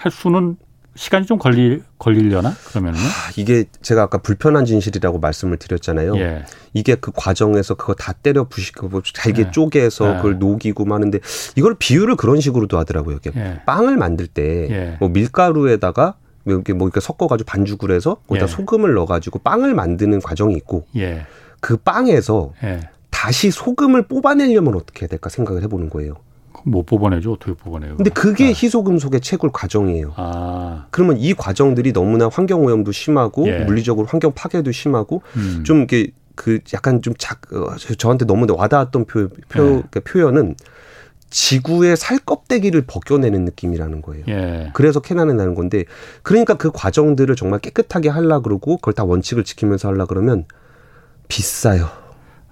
할 수는 시간이 좀 걸리 걸리려나 그러면은 아, 이게 제가 아까 불편한 진실이라고 말씀을 드렸잖아요. 예. 이게 그 과정에서 그거 다 때려 부시고 뭐 잘게 예. 쪼개서 예. 그걸 녹이고 마는데 이걸 비율을 그런 식으로도 하더라고요. 이게 예. 빵을 만들 때뭐 예. 밀가루에다가 이렇게 뭐 이렇게 섞어가지고 반죽을 해서 거기다 예. 소금을 넣어가지고 빵을 만드는 과정이 있고 그 빵에서 다시 소금을 뽑아내려면 어떻게 해야 될까 생각을 해보는 거예요. 못 뽑아내죠. 어떻게 뽑아내요? 근데 그게 아. 희소금속의 채굴 과정이에요. 아. 그러면 이 과정들이 너무나 환경 오염도 심하고 예. 물리적으로 환경 파괴도 심하고 음. 좀 이게 그 약간 좀 작, 어, 저한테 너무 와닿았던 표, 표, 예. 그 표현은 지구의 살 껍데기를 벗겨내는 느낌이라는 거예요. 예. 그래서 캐나는 나는 건데 그러니까 그 과정들을 정말 깨끗하게 하려 그러고 그걸 다 원칙을 지키면서 하려 그러면 비싸요.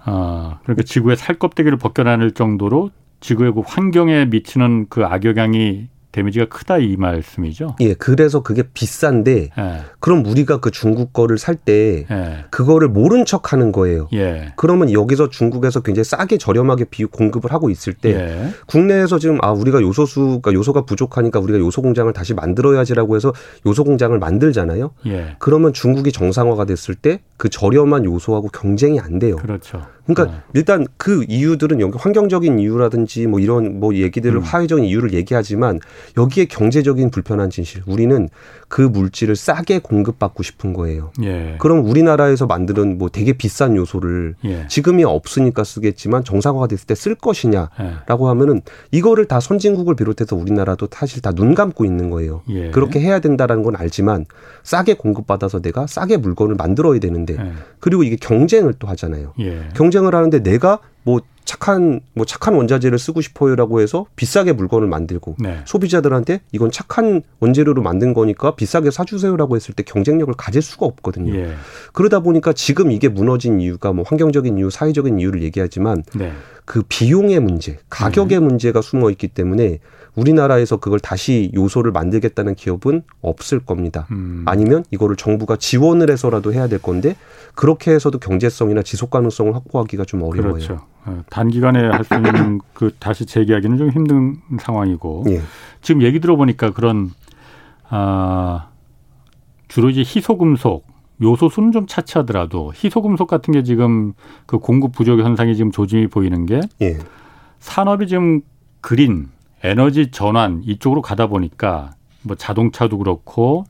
아, 그러니까 지구의 살 껍데기를 벗겨낼 정도로 지구의 그 환경에 미치는 그 악영향이 데미지가 크다 이 말씀이죠. 예, 그래서 그게 비싼데 예. 그럼 우리가 그 중국 거를 살때 예. 그거를 모른 척 하는 거예요. 예. 그러면 여기서 중국에서 굉장히 싸게 저렴하게 비 공급을 하고 있을 때 예. 국내에서 지금 아 우리가 요소수가 요소가 부족하니까 우리가 요소 공장을 다시 만들어야지라고 해서 요소 공장을 만들잖아요. 예. 그러면 중국이 정상화가 됐을 때 그 저렴한 요소하고 경쟁이 안 돼요. 그렇죠. 그러니까 네. 일단 그 이유들은 여기 환경적인 이유라든지 뭐 이런 뭐 얘기들을 음. 화해적인 이유를 얘기하지만 여기에 경제적인 불편한 진실. 우리는 그 물질을 싸게 공급받고 싶은 거예요. 예. 그럼 우리나라에서 만드는 뭐 되게 비싼 요소를 예. 지금이 없으니까 쓰겠지만 정상화가 됐을 때 쓸 것이냐라고 예. 하면은 이거를 다 선진국을 비롯해서 우리나라도 사실 다 눈 감고 있는 거예요. 예. 그렇게 해야 된다라는 건 알지만 싸게 공급받아서 내가 싸게 물건을 만들어야 되는데 예. 그리고 이게 경쟁을 또 하잖아요. 예. 경쟁을 하는데 내가 뭐 착한 뭐 착한 원자재를 쓰고 싶어요라고 해서 비싸게 물건을 만들고 네. 소비자들한테 이건 착한 원재료로 만든 거니까 비싸게 사주세요라고 했을 때 경쟁력을 가질 수가 없거든요. 예. 그러다 보니까 지금 이게 무너진 이유가 뭐 환경적인 이유, 사회적인 이유를 얘기하지만 네. 그 비용의 문제, 가격의 네. 문제가 숨어 있기 때문에 우리나라에서 그걸 다시 요소를 만들겠다는 기업은 없을 겁니다. 음. 아니면 이거를 정부가 지원을 해서라도 해야 될 건데 그렇게 해서도 경제성이나 지속 가능성을 확보하기가 좀 어려워요. 그렇죠. 어, 단기간에 할 수 있는 그 다시 재개하기는 좀 힘든 상황이고 예. 지금 얘기 들어보니까 그런 아 주로 이제 희소금속 요소 수는 좀 차치하더라도 희소금속 같은 게 지금 그 공급 부족 현상이 지금 조짐이 보이는 게 예. 산업이 지금 그린 에너지 전환 이쪽으로 가다 보니까 뭐 자동차도 그렇고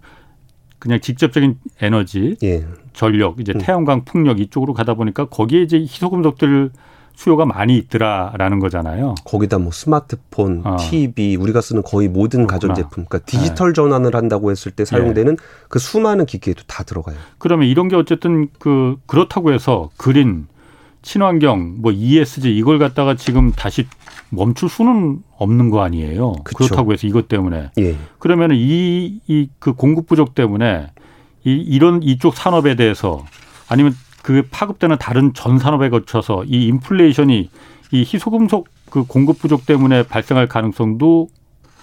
그냥 직접적인 에너지, 예. 전력, 이제 음. 태양광, 풍력 이쪽으로 가다 보니까 거기에 이제 희소금속들 수요가 많이 있더라라는 거잖아요. 거기다 뭐 스마트폰, 어. TV, 우리가 쓰는 거의 모든 가전 제품, 그러니까 디지털 네. 전환을 한다고 했을 때 사용되는 네. 그 수많은 기기에도 다 들어가요. 그러면 이런 게 어쨌든 그 그렇다고 해서 그린 친환경, 뭐 ESG 이걸 갖다가 지금 다시 멈출 수는 없는 거 아니에요. 그쵸. 그렇다고 해서 이것 때문에. 예. 그러면 이, 이 그 공급 부족 때문에 이, 이런 이쪽 산업에 대해서 아니면 그 파급되는 다른 전 산업에 거쳐서 이 인플레이션이 이 희소금속 그 공급 부족 때문에 발생할 가능성도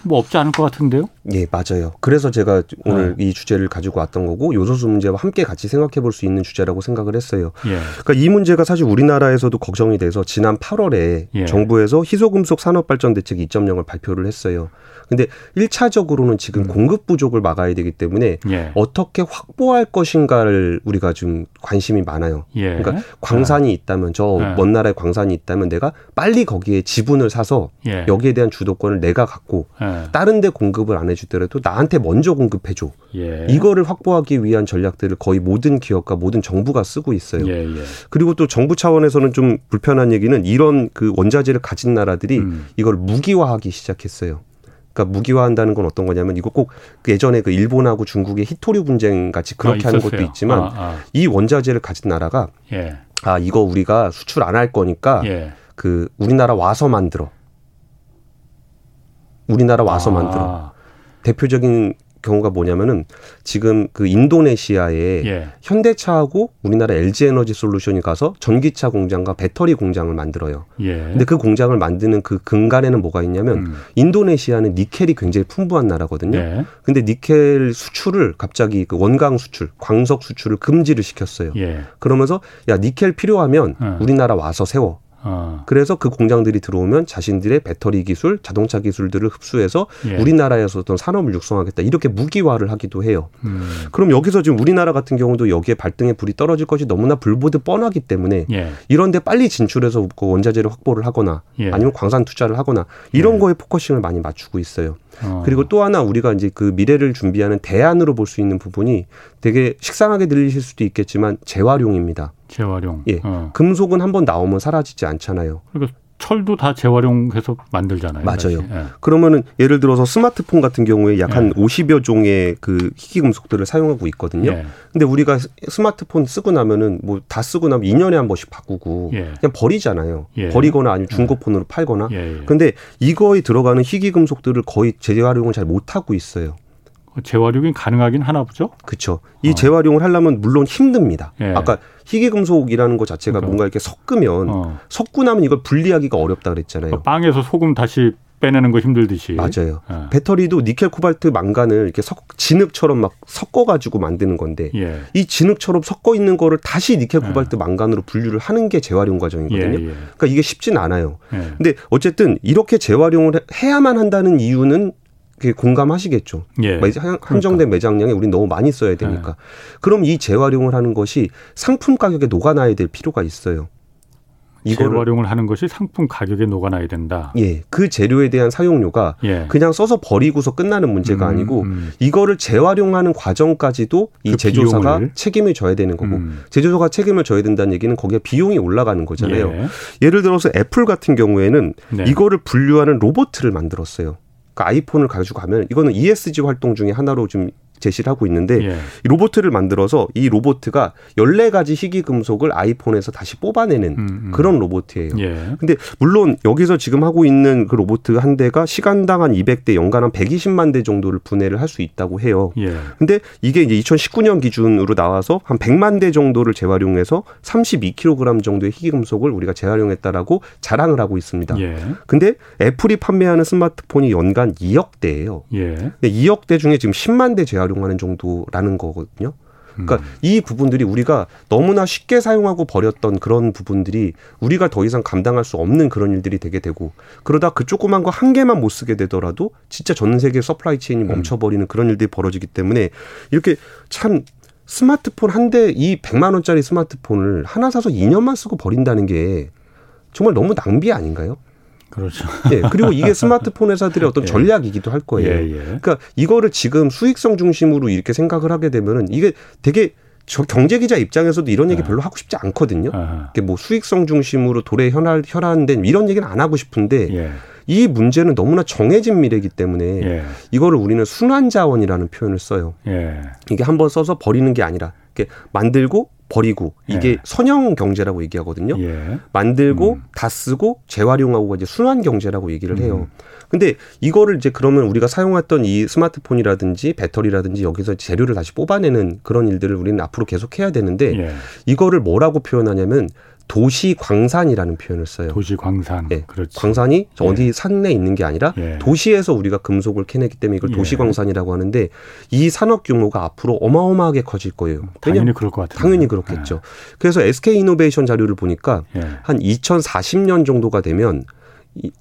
뭐 없지 않을 것 같은데요? 예, 맞아요. 그래서 제가 오늘 네. 이 주제를 가지고 왔던 거고 요소수 문제와 함께 같이 생각해 볼 수 있는 주제라고 생각을 했어요. 예. 그러니까 이 문제가 사실 우리나라에서도 걱정이 돼서 지난 8월에 예. 정부에서 희소금속 산업발전 대책 2.0을 발표를 했어요. 근데 1차적으로는 지금 음. 공급 부족을 막아야 되기 때문에 예. 어떻게 확보할 것인가를 우리가 좀 관심이 많아요. 예. 그러니까 광산이 예. 있다면 저먼 예. 나라에 광산이 있다면 내가 빨리 거기에 지분을 사서 예. 여기에 대한 주도권을 내가 갖고 다른 데 공급을 안 해주더라도 나한테 먼저 공급해줘. 이거를 확보하기 위한 전략들을 거의 모든 기업과 모든 정부가 쓰고 있어요. 그리고 또 정부 차원에서는 좀 불편한 얘기는 이런 그 원자재를 가진 나라들이 음. 이걸 무기화하기 시작했어요. 그러니까 무기화한다는 건 어떤 거냐면 이거 꼭그 예전에 그 일본하고 중국의 히토류 분쟁 같이 그렇게 아, 하는 것도 있지만 아, 아. 이 원자재를 가진 나라가 예. 아 이거 우리가 수출 안 할 거니까 예. 그 우리나라 와서 만들어. 우리나라 와서 아. 만들어. 대표적인 경우가 뭐냐면은 지금 그 인도네시아에 예. 현대차하고 우리나라 LG 에너지 솔루션이 가서 전기차 공장과 배터리 공장을 만들어요. 예. 근데 그 공장을 만드는 그 근간에는 뭐가 있냐면 음. 인도네시아는 니켈이 굉장히 풍부한 나라거든요. 예. 근데 니켈 수출을 갑자기 그 원광 수출, 광석 수출을 금지를 시켰어요. 예. 그러면서 야 니켈 필요하면 어. 우리나라 와서 세워. 어. 그래서 그 공장들이 들어오면 자신들의 배터리 기술, 자동차 기술들을 흡수해서 예. 우리나라에서 어떤 산업을 육성하겠다 이렇게 무기화를 하기도 해요. 음. 그럼 여기서 지금 우리나라 같은 경우도 여기에 발등에 불이 떨어질 것이 너무나 불보듯 뻔하기 때문에 예. 이런데 빨리 진출해서 그 원자재를 확보를 하거나 예. 아니면 광산 투자를 하거나 이런 예. 거에 focusing을 많이 맞추고 있어요. 어. 그리고 또 하나 우리가 이제 그 미래를 준비하는 대안으로 볼 수 있는 부분이 되게 식상하게 들리실 수도 있겠지만 재활용입니다. 재활용. 예. 어. 금속은 한 번 나오면 사라지지 않잖아요. 그러니까 철도 다 재활용해서 만들잖아요. 맞아요. 예. 그러면은 예를 들어서 스마트폰 같은 경우에 약한 예. 50여 종의 그 희귀 금속들을 사용하고 있거든요. 예. 근데 우리가 스마트폰 쓰고 나면은 뭐 다 쓰고 나면 2년에 한 번씩 바꾸고 예. 그냥 버리잖아요. 예. 버리거나 아니면 중고폰으로 예. 팔거나. 근데 이거에 들어가는 희귀 금속들을 거의 재활용을 잘 못 하고 있어요. 재활용이 가능하긴 하나 보죠. 그렇죠. 이 어. 재활용을 하려면 물론 힘듭니다. 예. 아까 희귀금속이라는 것 자체가 그러니까. 뭔가 이렇게 섞으면 어. 섞고 나면 이걸 분리하기가 어렵다 그랬잖아요. 그 빵에서 소금 다시 빼내는 거 힘들듯이. 맞아요. 예. 배터리도 니켈, 코발트, 망간을 이렇게 석, 진흙처럼 막 섞어 가지고 만드는 건데 예. 이 진흙처럼 섞어 있는 거를 다시 니켈, 예. 코발트, 망간으로 분류를 하는 게 재활용 과정이거든요. 예, 예. 그러니까 이게 쉽진 않아요. 근데 어쨌든 이렇게 재활용을 해야만 한다는 이유는 공감하시겠죠. 예. 한정된 그러니까. 매장량에 우리 너무 많이 써야 되니까. 예. 그럼 이 재활용을 하는 것이 상품 가격에 녹아나야 될 필요가 있어요. 이걸 재활용을 하는 것이 상품 가격에 녹아나야 된다. 예, 그 재료에 대한 사용료가 예. 그냥 써서 버리고서 끝나는 문제가 음, 아니고 음. 이거를 재활용하는 과정까지도 이 그 제조사가 비용을. 책임을 져야 되는 거고 음. 제조사가 책임을 져야 된다는 얘기는 거기에 비용이 올라가는 거잖아요. 예. 를 들어서 애플 같은 경우에는 네. 이거를 분류하는 로봇을 만들었어요. 그러니까 아이폰을 가지고 가면 이거는 ESG 활동 중에 하나로 좀 제시를 하고 있는데 예. 이 로봇을 만들어서 이 로봇가 열네 가지 희귀 금속을 아이폰에서 다시 뽑아내는 음, 음. 그런 로봇이에요. 예. 근데 물론 여기서 지금 하고 있는 그 로봇 한 대가 시간당 한 200대 연간 한 120만 대 정도를 분해를 할 수 있다고 해요. 예. 근데 이게 이제 2019년 기준으로 나와서 한 100만 대 정도를 재활용해서 32kg 정도의 희귀 금속을 우리가 재활용했다라고 자랑을 하고 있습니다. 예. 근데 애플이 판매하는 스마트폰이 연간 2억 대예요. 예. 2억 대 중에 지금 10만 대 재활용 활용하는 정도라는 거거든요. 그러니까 음. 이 부분들이 우리가 너무나 쉽게 사용하고 버렸던 그런 부분들이 우리가 더 이상 감당할 수 없는 그런 일들이 되게 되고 그러다 그 조그만 거 한 개만 못 쓰게 되더라도 진짜 전 세계 supply chain이 음. 멈춰버리는 그런 일들이 벌어지기 때문에 이렇게 참 스마트폰 한 대 이 100만 원짜리 스마트폰을 하나 사서 2년만 쓰고 버린다는 게 정말 너무 낭비 아닌가요? 그렇죠. 예, 그리고 이게 스마트폰 회사들의 어떤 예. 전략이기도 할 거예요. 예, 예. 그러니까 이거를 지금 수익성 중심으로 이렇게 생각을 하게 되면은 이게 되게 저 경제 기자 입장에서도 이런 얘기 아. 별로 하고 싶지 않거든요. 이게 뭐 수익성 중심으로 도래 혈안 혈안된 이런 얘기는 안 하고 싶은데 예. 이 문제는 너무나 정해진 미래이기 때문에 예. 이거를 우리는 순환 자원이라는 표현을 써요. 예. 이게 한번 써서 버리는 게 아니라 이렇게 만들고 버리고 이게 예. 선형 경제라고 얘기하거든요. 예. 만들고 음. 다 쓰고 재활용하고 이제 순환 경제라고 얘기를 해요. 음. 근데 이거를 이제 그러면 우리가 사용했던 이 스마트폰이라든지 배터리라든지 여기서 재료를 다시 뽑아내는 그런 일들을 우리는 앞으로 계속 해야 되는데 예. 이거를 뭐라고 표현하냐면 도시 광산이라는 표현을 써요. 도시 광산. 네. 그렇지. 광산이 예. 어디 산에 있는 게 아니라 예. 도시에서 우리가 금속을 캐내기 때문에 이걸 예. 도시 광산이라고 하는데 이 산업 규모가 앞으로 어마어마하게 커질 거예요. 당연히 그럴 것 같아요. 당연히 그렇겠죠. 예. 그래서 SK 이노베이션 자료를 보니까 예. 한 2040년 정도가 되면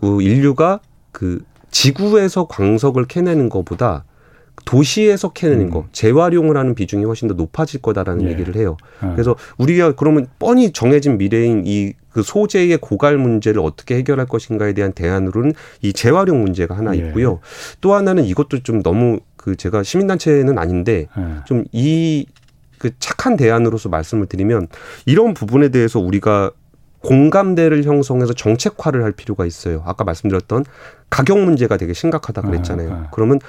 인류가 그 지구에서 광석을 캐내는 것보다 도시에서 캐내는 음. 거 재활용을 하는 비중이 훨씬 더 높아질 거다라는 예. 얘기를 해요. 예. 그래서 우리가 그러면 뻔히 정해진 미래인 이 그 소재의 고갈 문제를 어떻게 해결할 것인가에 대한 대안으로는 이 재활용 문제가 하나 예. 있고요. 또 하나는 이것도 좀 너무 그 제가 시민단체는 아닌데 예. 좀이 그 착한 대안으로서 말씀을 드리면 이런 부분에 대해서 우리가 공감대를 형성해서 정책화를 할 필요가 있어요. 아까 말씀드렸던 가격 문제가 되게 심각하다 그랬잖아요. 예, 그러면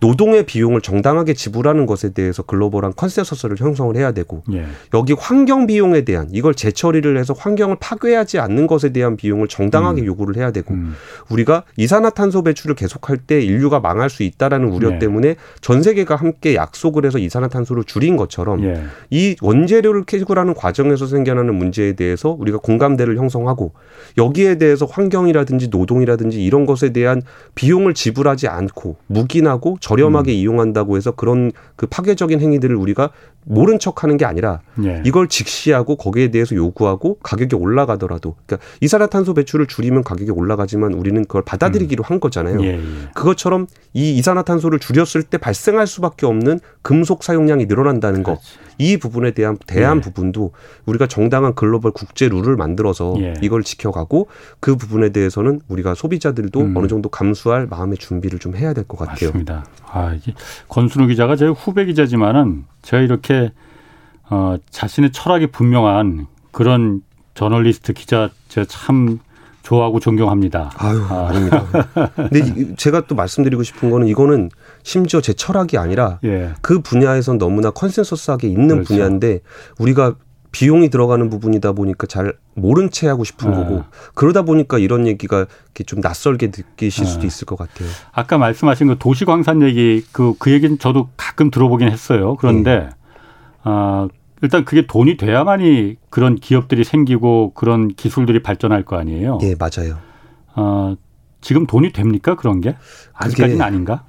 노동의 비용을 정당하게 지불하는 것에 대해서 글로벌한 consensus를 형성을 해야 되고 예. 여기 환경 비용에 대한 이걸 재처리를 해서 환경을 파괴하지 않는 것에 대한 비용을 정당하게 음. 요구를 해야 되고 음. 우리가 이산화탄소 배출을 계속할 때 인류가 망할 수 있다라는 우려 예. 때문에 전 세계가 함께 약속을 해서 이산화탄소를 줄인 것처럼 예. 이 원재료를 캐고라는 과정에서 생겨나는 문제에 대해서 우리가 공감대를 형성하고 여기에 대해서 환경이라든지 노동이라든지 이런 것에 대한 비용을 지불하지 않고 묵인하고 저렴하게 음. 이용한다고 해서 그런 그 파괴적인 행위들을 우리가 모른 척하는 게 아니라 예. 이걸 직시하고 거기에 대해서 요구하고 가격이 올라가더라도 그러니까 이산화탄소 배출을 줄이면 가격이 올라가지만 우리는 그걸 받아들이기로 음. 한 거잖아요. 예, 예. 그것처럼 이 이산화탄소를 줄였을 때 발생할 수밖에 없는 금속 사용량이 늘어난다는 거. 이 부분에 대한 대한 예. 부분도 우리가 정당한 글로벌 국제 룰을 만들어서 예. 이걸 지켜가고 그 부분에 대해서는 우리가 소비자들도 음. 어느 정도 감수할 마음의 준비를 좀 해야 될 것 같아요. 맞습니다. 아, 권순우 기자가 제 후배 기자지만은 제가 이렇게 어, 자신의 철학이 분명한 그런 저널리스트 기자 제가 참 좋아하고 존경합니다. 아유, 아. 아닙니다. 근데 제가 또 말씀드리고 싶은 거는 이거는 심지어 제 철학이 아니라 예. 그 분야에선 너무나 컨센서스하게 있는 그렇죠. 분야인데 우리가 비용이 들어가는 부분이다 보니까 잘 모른 채 하고 싶은 네. 거고 그러다 보니까 이런 얘기가 좀 낯설게 느끼실 네. 수도 있을 것 같아요. 아까 말씀하신 그 도시광산 얘기 그, 그 얘기는 저도 가끔 들어보긴 했어요. 그런데 네. 아, 일단 그게 돈이 돼야만이 그런 기업들이 생기고 그런 기술들이 발전할 거 아니에요. 예, 맞아요. 아, 지금 돈이 됩니까 그런 게? 아직까지는 아닌가?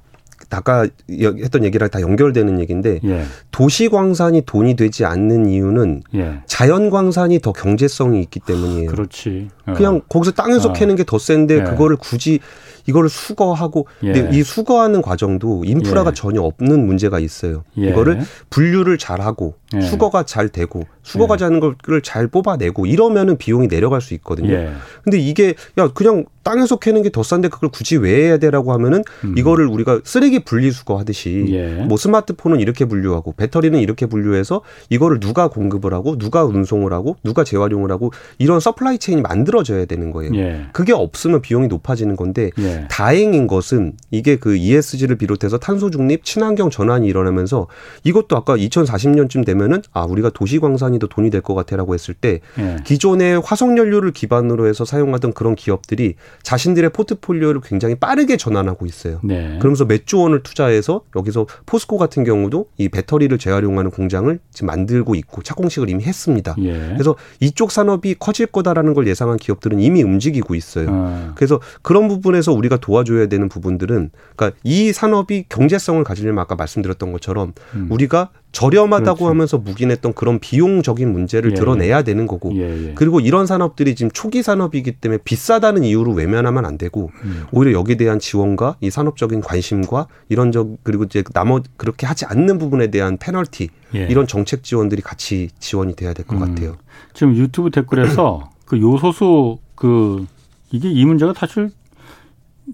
아까 했던 얘기랑 다 연결되는 얘기인데 예. 도시 광산이 돈이 되지 않는 이유는 예. 자연 광산이 더 경제성이 있기 때문이에요. 그렇지. 어. 그냥 거기서 땅에서 어. 캐는 게 더 센데 예. 그거를 굳이 이거를 수거하고 예. 근데 이 수거하는 과정도 인프라가 예. 전혀 없는 문제가 있어요. 예. 이거를 분류를 잘 하고 예. 수거가 잘 되고 수거가 예. 되는 걸잘 뽑아내고 이러면은 비용이 내려갈 수 있거든요. 예. 근데 이게 야 그냥 땅에서 캐는 게 더 싼데 그걸 굳이 왜 해야 돼라고 하면은 음. 이거를 우리가 쓰레기 분리수거 하듯이 예. 뭐 스마트폰은 이렇게 분류하고 배터리는 이렇게 분류해서 이거를 누가 공급을 하고 누가 운송을 하고 누가 재활용을 하고 이런 supply chain이 만들어져야 되는 거예요. 예. 그게 없으면 비용이 높아지는 건데 예. 다행인 것은 이게 그 ESG를 비롯해서 탄소 중립 친환경 전환이 일어나면서 이것도 아까 2040년쯤 되면은 아 우리가 도시 광산이 더 돈이 될 것 같아라고 했을 때 예. 기존의 화석 연료를 기반으로 해서 사용하던 그런 기업들이 자신들의 포트폴리오를 굉장히 빠르게 전환하고 있어요. 네. 그러면서 몇 조 원을 투자해서 여기서 포스코 같은 경우도 이 배터리를 재활용하는 공장을 지금 만들고 있고 착공식을 이미 했습니다. 예. 그래서 이쪽 산업이 커질 거다라는 걸 예상한 기업들은 이미 움직이고 있어요. 아. 그래서 그런 부분에서 우리가 도와줘야 되는 부분들은 그러니까 이 산업이 경제성을 가지려면 아까 말씀드렸던 것처럼 음. 우리가 저렴하다고 그렇지. 하면서 묵인했던 그런 비용적인 문제를 예. 드러내야 되는 거고 예, 예. 그리고 이런 산업들이 지금 초기 산업이기 때문에 비싸다는 이유로 외면하면 안 되고 음. 오히려 여기에 대한 지원과 이 산업적인 관심과 이런 적 그리고 이제 나머 그렇게 하지 않는 부분에 대한 페널티 예. 이런 정책 지원들이 같이 지원이 돼야 될것 음. 같아요. 지금 유튜브 댓글에서 그 요소수 그 이게 이 문제가 사실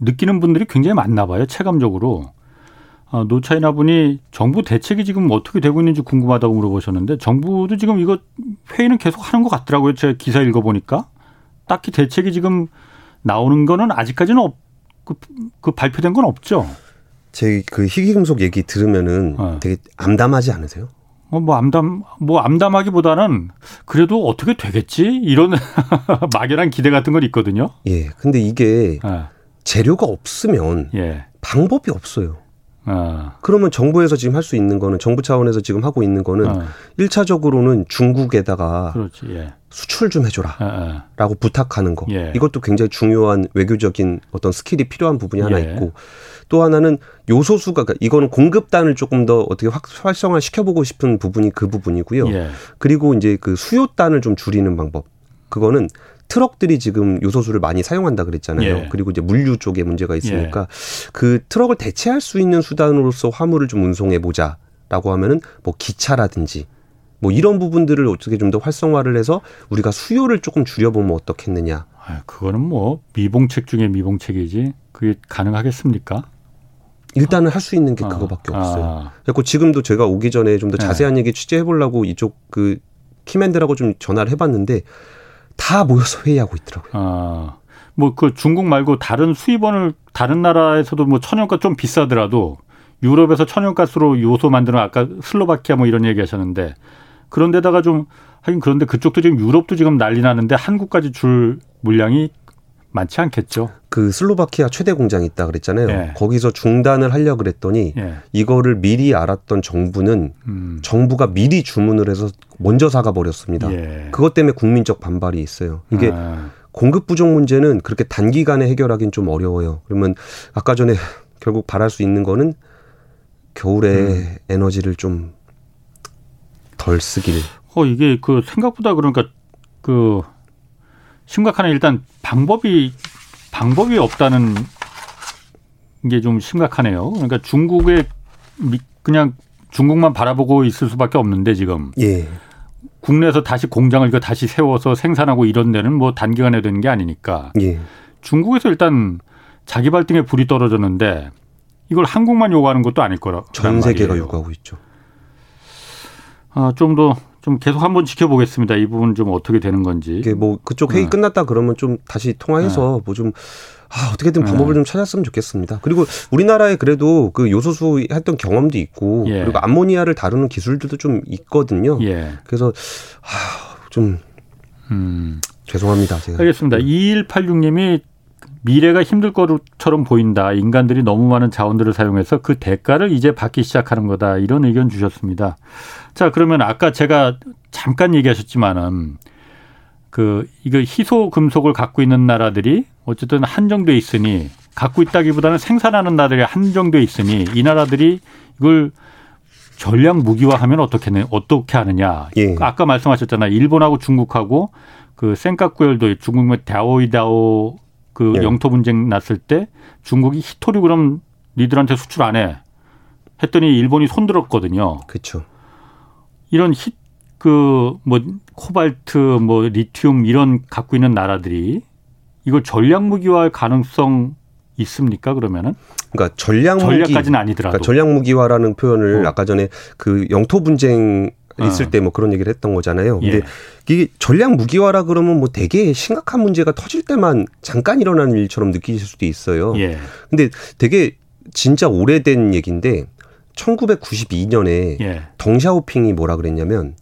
느끼는 분들이 굉장히 많나 봐요 체감적으로. 어, 노차이나 분이 정부 대책이 지금 어떻게 되고 있는지 궁금하다고 물어보셨는데 정부도 지금 이거 회의는 계속 하는 것 같더라고요. 제 기사 읽어보니까 딱히 대책이 지금 나오는 거는 아직까지는 없, 그, 그 발표된 건 없죠. 제 그 희귀금속 얘기 들으면은 어. 되게 암담하지 않으세요? 어, 뭐 암담 뭐 암담하기보다는 그래도 어떻게 되겠지 이런 막연한 기대 같은 건 있거든요. 예. 근데 이게 어. 재료가 없으면 예. 방법이 없어요. 아. 그러면 정부에서 지금 할 수 있는 거는 정부 차원에서 지금 하고 있는 거는 아. 1차적으로는 중국에다가 그렇지, 예. 수출 좀 해줘라 아, 아. 라고 부탁하는 거 예. 이것도 굉장히 중요한 외교적인 어떤 skill이 필요한 부분이 하나 예. 있고 또 하나는 요소수가 그러니까 이거는 공급단을 조금 더 어떻게 활성화 시켜보고 싶은 부분이 그 부분이고요 예. 그리고 이제 그 수요단을 좀 줄이는 방법 그거는 트럭들이 지금 요소수를 많이 사용한다 그랬잖아요. 예. 그리고 이제 물류 쪽에 문제가 있으니까 예. 그 트럭을 대체할 수 있는 수단으로서 화물을 좀 운송해 보자라고 하면은 뭐 기차라든지 뭐 이런 부분들을 어떻게 좀 더 활성화를 해서 우리가 수요를 조금 줄여보면 어떻겠느냐. 아, 그거는 뭐 미봉책 중에 미봉책이지. 그게 가능하겠습니까? 일단은 할 수 있는 게 아, 그거밖에 없어요. 아. 그래서 지금도 제가 오기 전에 좀 더 자세한 네. 얘기 취재해 보려고 이쪽 그 키맨들하고 좀 전화를 해봤는데 다 모여서 회의하고 있더라고요. 아, 뭐 그 중국 말고 다른 수입원을 다른 나라에서도 뭐 천연가 좀 비싸더라도 유럽에서 천연가스로 요소 만드는 아까 슬로바키아 뭐 이런 얘기 하셨는데 그런데다가 좀 하긴 그런데 그쪽도 지금 유럽도 지금 난리 나는데 한국까지 줄 물량이 많지 않겠죠. 그 슬로바키아 최대 공장이 있다 그랬잖아요. 예. 거기서 중단을 하려 그랬더니 예. 이거를 미리 알았던 정부는 음. 정부가 미리 주문을 해서 먼저 사가 버렸습니다. 예. 그것 때문에 국민적 반발이 있어요. 이게 아. 공급 부족 문제는 그렇게 단기간에 해결하기는 좀 어려워요. 그러면 아까 전에 결국 바랄 수 있는 거는 겨울에 음. 에너지를 좀 덜 쓰길. 어 이게 그 생각보다 그러니까 그 심각한 일단 방법이 방법이 없다는 게 좀 심각하네요. 그러니까 중국에 그냥 중국만 바라보고 있을 수밖에 없는데 지금 예. 국내에서 다시 공장을 이거 다시 세워서 생산하고 이런 데는 뭐 단기간에 되는 게 아니니까 예. 중국에서 일단 자기 발등에 불이 떨어졌는데 이걸 한국만 요구하는 것도 아닐 거라. 전 세계가 말이에요. 요구하고 있죠. 아, 좀 더 좀 계속 한번 지켜보겠습니다. 이 부분 좀 어떻게 되는 건지. 이게 뭐 그쪽 회의 네. 끝났다 그러면 좀 다시 통화해서 네. 뭐좀 아, 어떻게든 네. 방법을 네. 좀 찾았으면 좋겠습니다. 그리고 우리나라에 그래도 그 요소수 했던 경험도 있고 예. 그리고 암모니아를 다루는 기술들도 좀 있거든요. 예. 그래서 아, 좀 음. 죄송합니다. 제가. 알겠습니다. 2186님이 미래가 힘들 것처럼 보인다. 인간들이 너무 많은 자원들을 사용해서 그 대가를 이제 받기 시작하는 거다. 이런 의견 주셨습니다. 자, 그러면 아까 제가 잠깐 얘기하셨지만은 그 이거 희소 금속을 갖고 있는 나라들이 어쨌든 한정돼 있으니 갖고 있다기보다는 생산하는 나라들이 한정돼 있으니 이 나라들이 이걸 전략 무기화하면 어떻게 어떻게 하느냐. 예. 아까 말씀하셨잖아요. 일본하고 중국하고 그 센카쿠열도 중국의 다오이다오 그 예. 영토 분쟁 났을 때 중국이 히토리 그럼 니들한테 수출 안 해. 했더니 일본이 손들었거든요. 그렇죠. 이런 히 그 뭐 코발트 뭐 리튬 이런 갖고 있는 나라들이 이걸 전략 무기화할 가능성 있습니까? 그러면은? 그러니까 전략 무기 전략까지는 아니더라도 그러니까 전략 무기화라는 표현을 어. 아까 전에 그 영토 분쟁 있을 어. 때뭐 그런 얘기를 했던 거잖아요. 근데 예. 이게 전략 무기화라 그러면 뭐 되게 심각한 문제가 터질 때만 잠깐 일어나는 일처럼 느끼실 수도 있어요. 예. 근데 되게 진짜 오래된 얘기인데 1992년에 예. 덩샤오핑이 뭐라 그랬냐면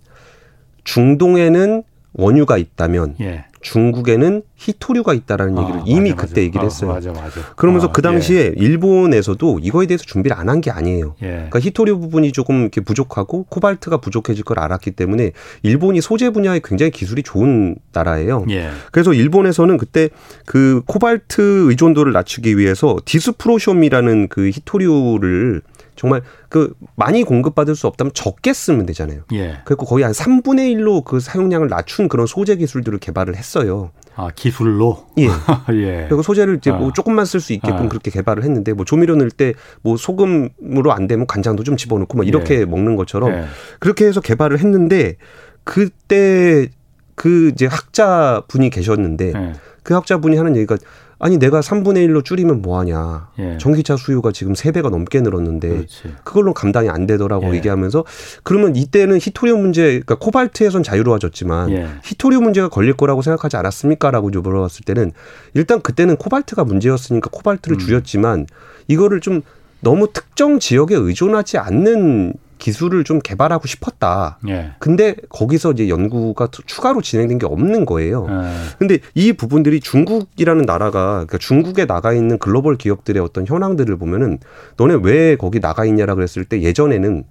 중동에는 원유가 있다면 예. 중국에는 히토류가 있다라는 얘기를 아, 이미 맞아, 그때 맞아. 얘기를 아, 했어요. 맞아, 맞아. 그러면서 아, 그 당시에 예. 일본에서도 이거에 대해서 준비를 안 한 게 아니에요. 예. 그러니까 히토류 부분이 조금 이렇게 부족하고 코발트가 부족해질 걸 알았기 때문에 일본이 소재 분야에 굉장히 기술이 좋은 나라예요. 예. 그래서 일본에서는 그때 그 코발트 의존도를 낮추기 위해서 디스프로숑이라는 그 히토류를 정말 그 많이 공급받을 수 없다면 적게 쓰면 되잖아요. 예. 그리고 거의 한 3분의 1로 그 사용량을 낮춘 그런 소재 기술들을 개발을 했어요. 아, 기술로? 예. 예. 그리고 소재를 이제 뭐 아. 조금만 쓸 수 있게끔 아. 그렇게 개발을 했는데 뭐 조미료 넣을 때 뭐 소금으로 안 되면 간장도 좀 집어넣고 뭐 이렇게 예. 먹는 것처럼 예. 그렇게 해서 개발을 했는데 그때 그 이제 학자 분이 계셨는데 예. 그 학자 분이 하는 얘기가 아니 내가 3분의 1로 줄이면 뭐 하냐. 예. 전기차 수요가 지금 3배가 넘게 늘었는데 그렇지. 그걸로 감당이 안 되더라고 예. 얘기하면서 그러면 이때는 히토리움 문제 그러니까 코발트에선 자유로워졌지만 예. 히토리움 문제가 걸릴 거라고 생각하지 않았습니까라고 물어봤을 때는 일단 그때는 코발트가 문제였으니까 코발트를 음. 줄였지만 이거를 좀 너무 특정 지역에 의존하지 않는 기술을 좀 개발하고 싶었다. 예. 근데 거기서 이제 연구가 추가로 진행된 게 없는 거예요. 예. 근데 이 부분들이 중국이라는 나라가 그러니까 중국에 나가 있는 글로벌 기업들의 어떤 현황들을 보면은 너네 왜 거기 나가 있냐라 그랬을 때 예전에는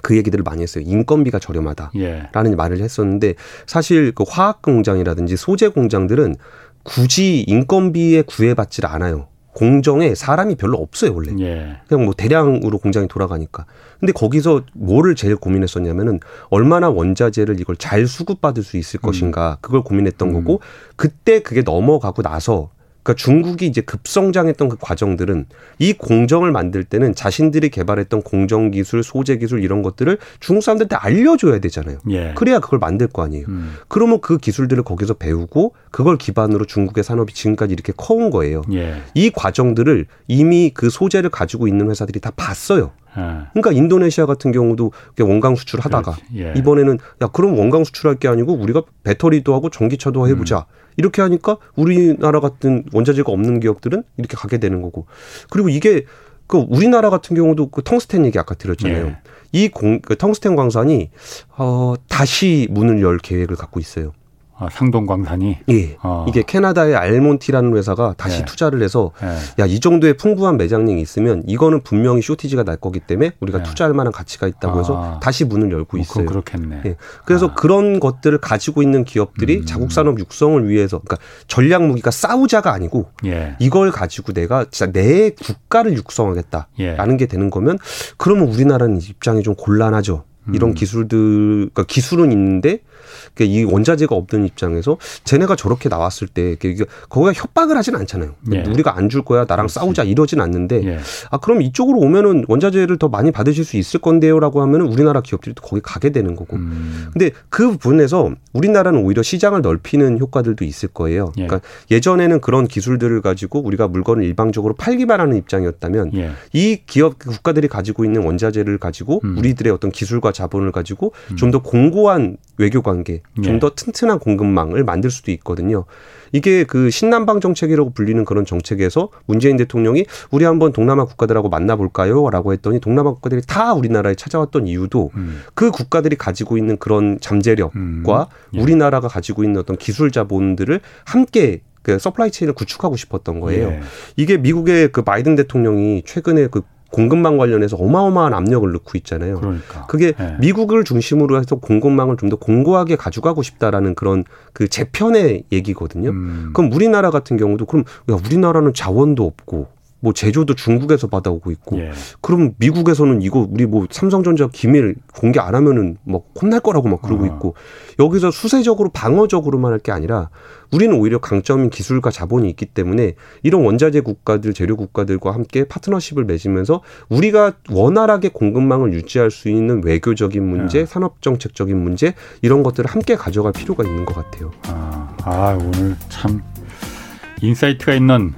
그 얘기들을 많이 했어요. 인건비가 저렴하다라는 예. 말을 했었는데 사실 그 화학 공장이라든지 소재 공장들은 굳이 인건비에 구애받질 않아요. 공정에 사람이 별로 없어요 원래. 예. 그냥 뭐 대량으로 공장이 돌아가니까. 근데 거기서 뭐를 제일 고민했었냐면은 얼마나 원자재를 이걸 잘 수급받을 수 있을 음. 것인가 그걸 고민했던 음. 거고 그때 그게 넘어가고 나서 그러니까 중국이 이제 급성장했던 그 과정들은 이 공정을 만들 때는 자신들이 개발했던 공정 기술, 소재 기술 이런 것들을 중국 사람들한테 알려줘야 되잖아요. 예. 그래야 그걸 만들 거 아니에요. 음. 그러면 그 기술들을 거기서 배우고 그걸 기반으로 중국의 산업이 지금까지 이렇게 커온 거예요. 예. 이 과정들을 이미 그 소재를 가지고 있는 회사들이 다 봤어요. 예. 그러니까 인도네시아 같은 경우도 원강 수출하다가 예. 이번에는 야 그럼 원강 수출할 게 아니고 우리가 배터리도 하고 전기차도 해보자. 음. 이렇게 하니까 우리나라 같은 원자재가 없는 기업들은 이렇게 가게 되는 거고. 그리고 이게 그 우리나라 같은 경우도 그 텅스텐 얘기 아까 드렸잖아요. 예. 이 공, 그 텅스텐 광산이 어 다시 문을 열 계획을 갖고 있어요. 아, 상동광산이 예 어. 이게 캐나다의 알몬티라는 회사가 다시 예. 투자를 해서 예. 야이 정도의 풍부한 매장량이 있으면 이거는 분명히 쇼티지가 날 거기 때문에 우리가 예. 투자할 만한 가치가 있다고 해서 아. 다시 문을 열고 뭐 있어요. 그렇겠네. 예. 그래서 아. 그런 것들을 가지고 있는 기업들이 음. 자국 산업 육성을 위해서 그러니까 전략 무기가 싸우자가 아니고 예. 이걸 가지고 내가 진짜 내 국가를 육성하겠다라는 예. 게 되는 거면 그러면 우리나라는 입장이 좀 곤란하죠. 이런 음. 기술들, 그러니까 기술은 있는데 그러니까 이 원자재가 없는 입장에서 쟤네가 저렇게 나왔을 때 거기가 협박을 하진 않잖아요. 예. 우리가 안 줄 거야, 나랑 그렇지. 싸우자 이러진 않는데 예. 아 그럼 이쪽으로 오면은 원자재를 더 많이 받으실 수 있을 건데요라고 하면은 우리나라 기업들이 또 거기 가게 되는 거고. 음. 근데 그 부분에서 우리나라는 오히려 시장을 넓히는 효과들도 있을 거예요. 예. 그러니까 예전에는 그런 기술들을 가지고 우리가 물건을 일방적으로 팔기만 하는 입장이었다면 예. 이 기업 국가들이 가지고 있는 원자재를 가지고 음. 우리들의 어떤 기술과 자본을 가지고 음. 좀더 공고한 외교 관계, 좀더 예. 튼튼한 공급망을 만들 수도 있거든요. 이게 그 신남방 정책이라고 불리는 그런 정책에서 문재인 대통령이 우리 한번 동남아 국가들하고 만나볼까요? 라고 했더니 동남아 국가들이 다 우리나라에 찾아왔던 이유도 음. 그 국가들이 가지고 있는 그런 잠재력과 음. 예. 우리나라가 가지고 있는 어떤 기술 자본들을 함께 그 supply chain을 구축하고 싶었던 거예요. 예. 이게 미국의 그 바이든 대통령이 최근에 그 공급망 관련해서 어마어마한 압력을 넣고 있잖아요. 그러니까. 그게 네. 미국을 중심으로 해서 공급망을 좀 더 공고하게 가져가고 싶다라는 그런 그 재편의 얘기거든요. 음. 그럼 우리나라 같은 경우도 그럼 야 우리나라는 자원도 없고 뭐 제조도 중국에서 받아오고 있고 예. 그럼 미국에서는 이거 우리 뭐 삼성전자 기밀 공개 안 하면은 뭐 혼날 거라고 막 그러고 어. 있고 여기서 수세적으로 방어적으로만 할 게 아니라 우리는 오히려 강점인 기술과 자본이 있기 때문에 이런 원자재 국가들 재료 국가들과 함께 파트너십을 맺으면서 우리가 원활하게 공급망을 유지할 수 있는 외교적인 문제, 예. 산업 정책적인 문제 이런 것들을 함께 가져갈 필요가 있는 것 같아요. 아, 아 오늘 참 insight가 있는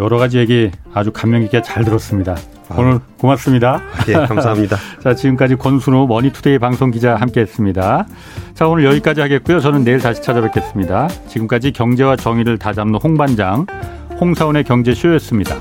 여러 가지 얘기 아주 감명 깊게 잘 들었습니다. 아. 오늘 고맙습니다. 예, 감사합니다. 자, 지금까지 권순우 머니투데이 방송 기자 함께 했습니다. 자, 오늘 여기까지 하겠고요. 저는 내일 다시 찾아뵙겠습니다. 지금까지 경제와 정의를 다잡는 홍반장 홍사원의 경제쇼였습니다.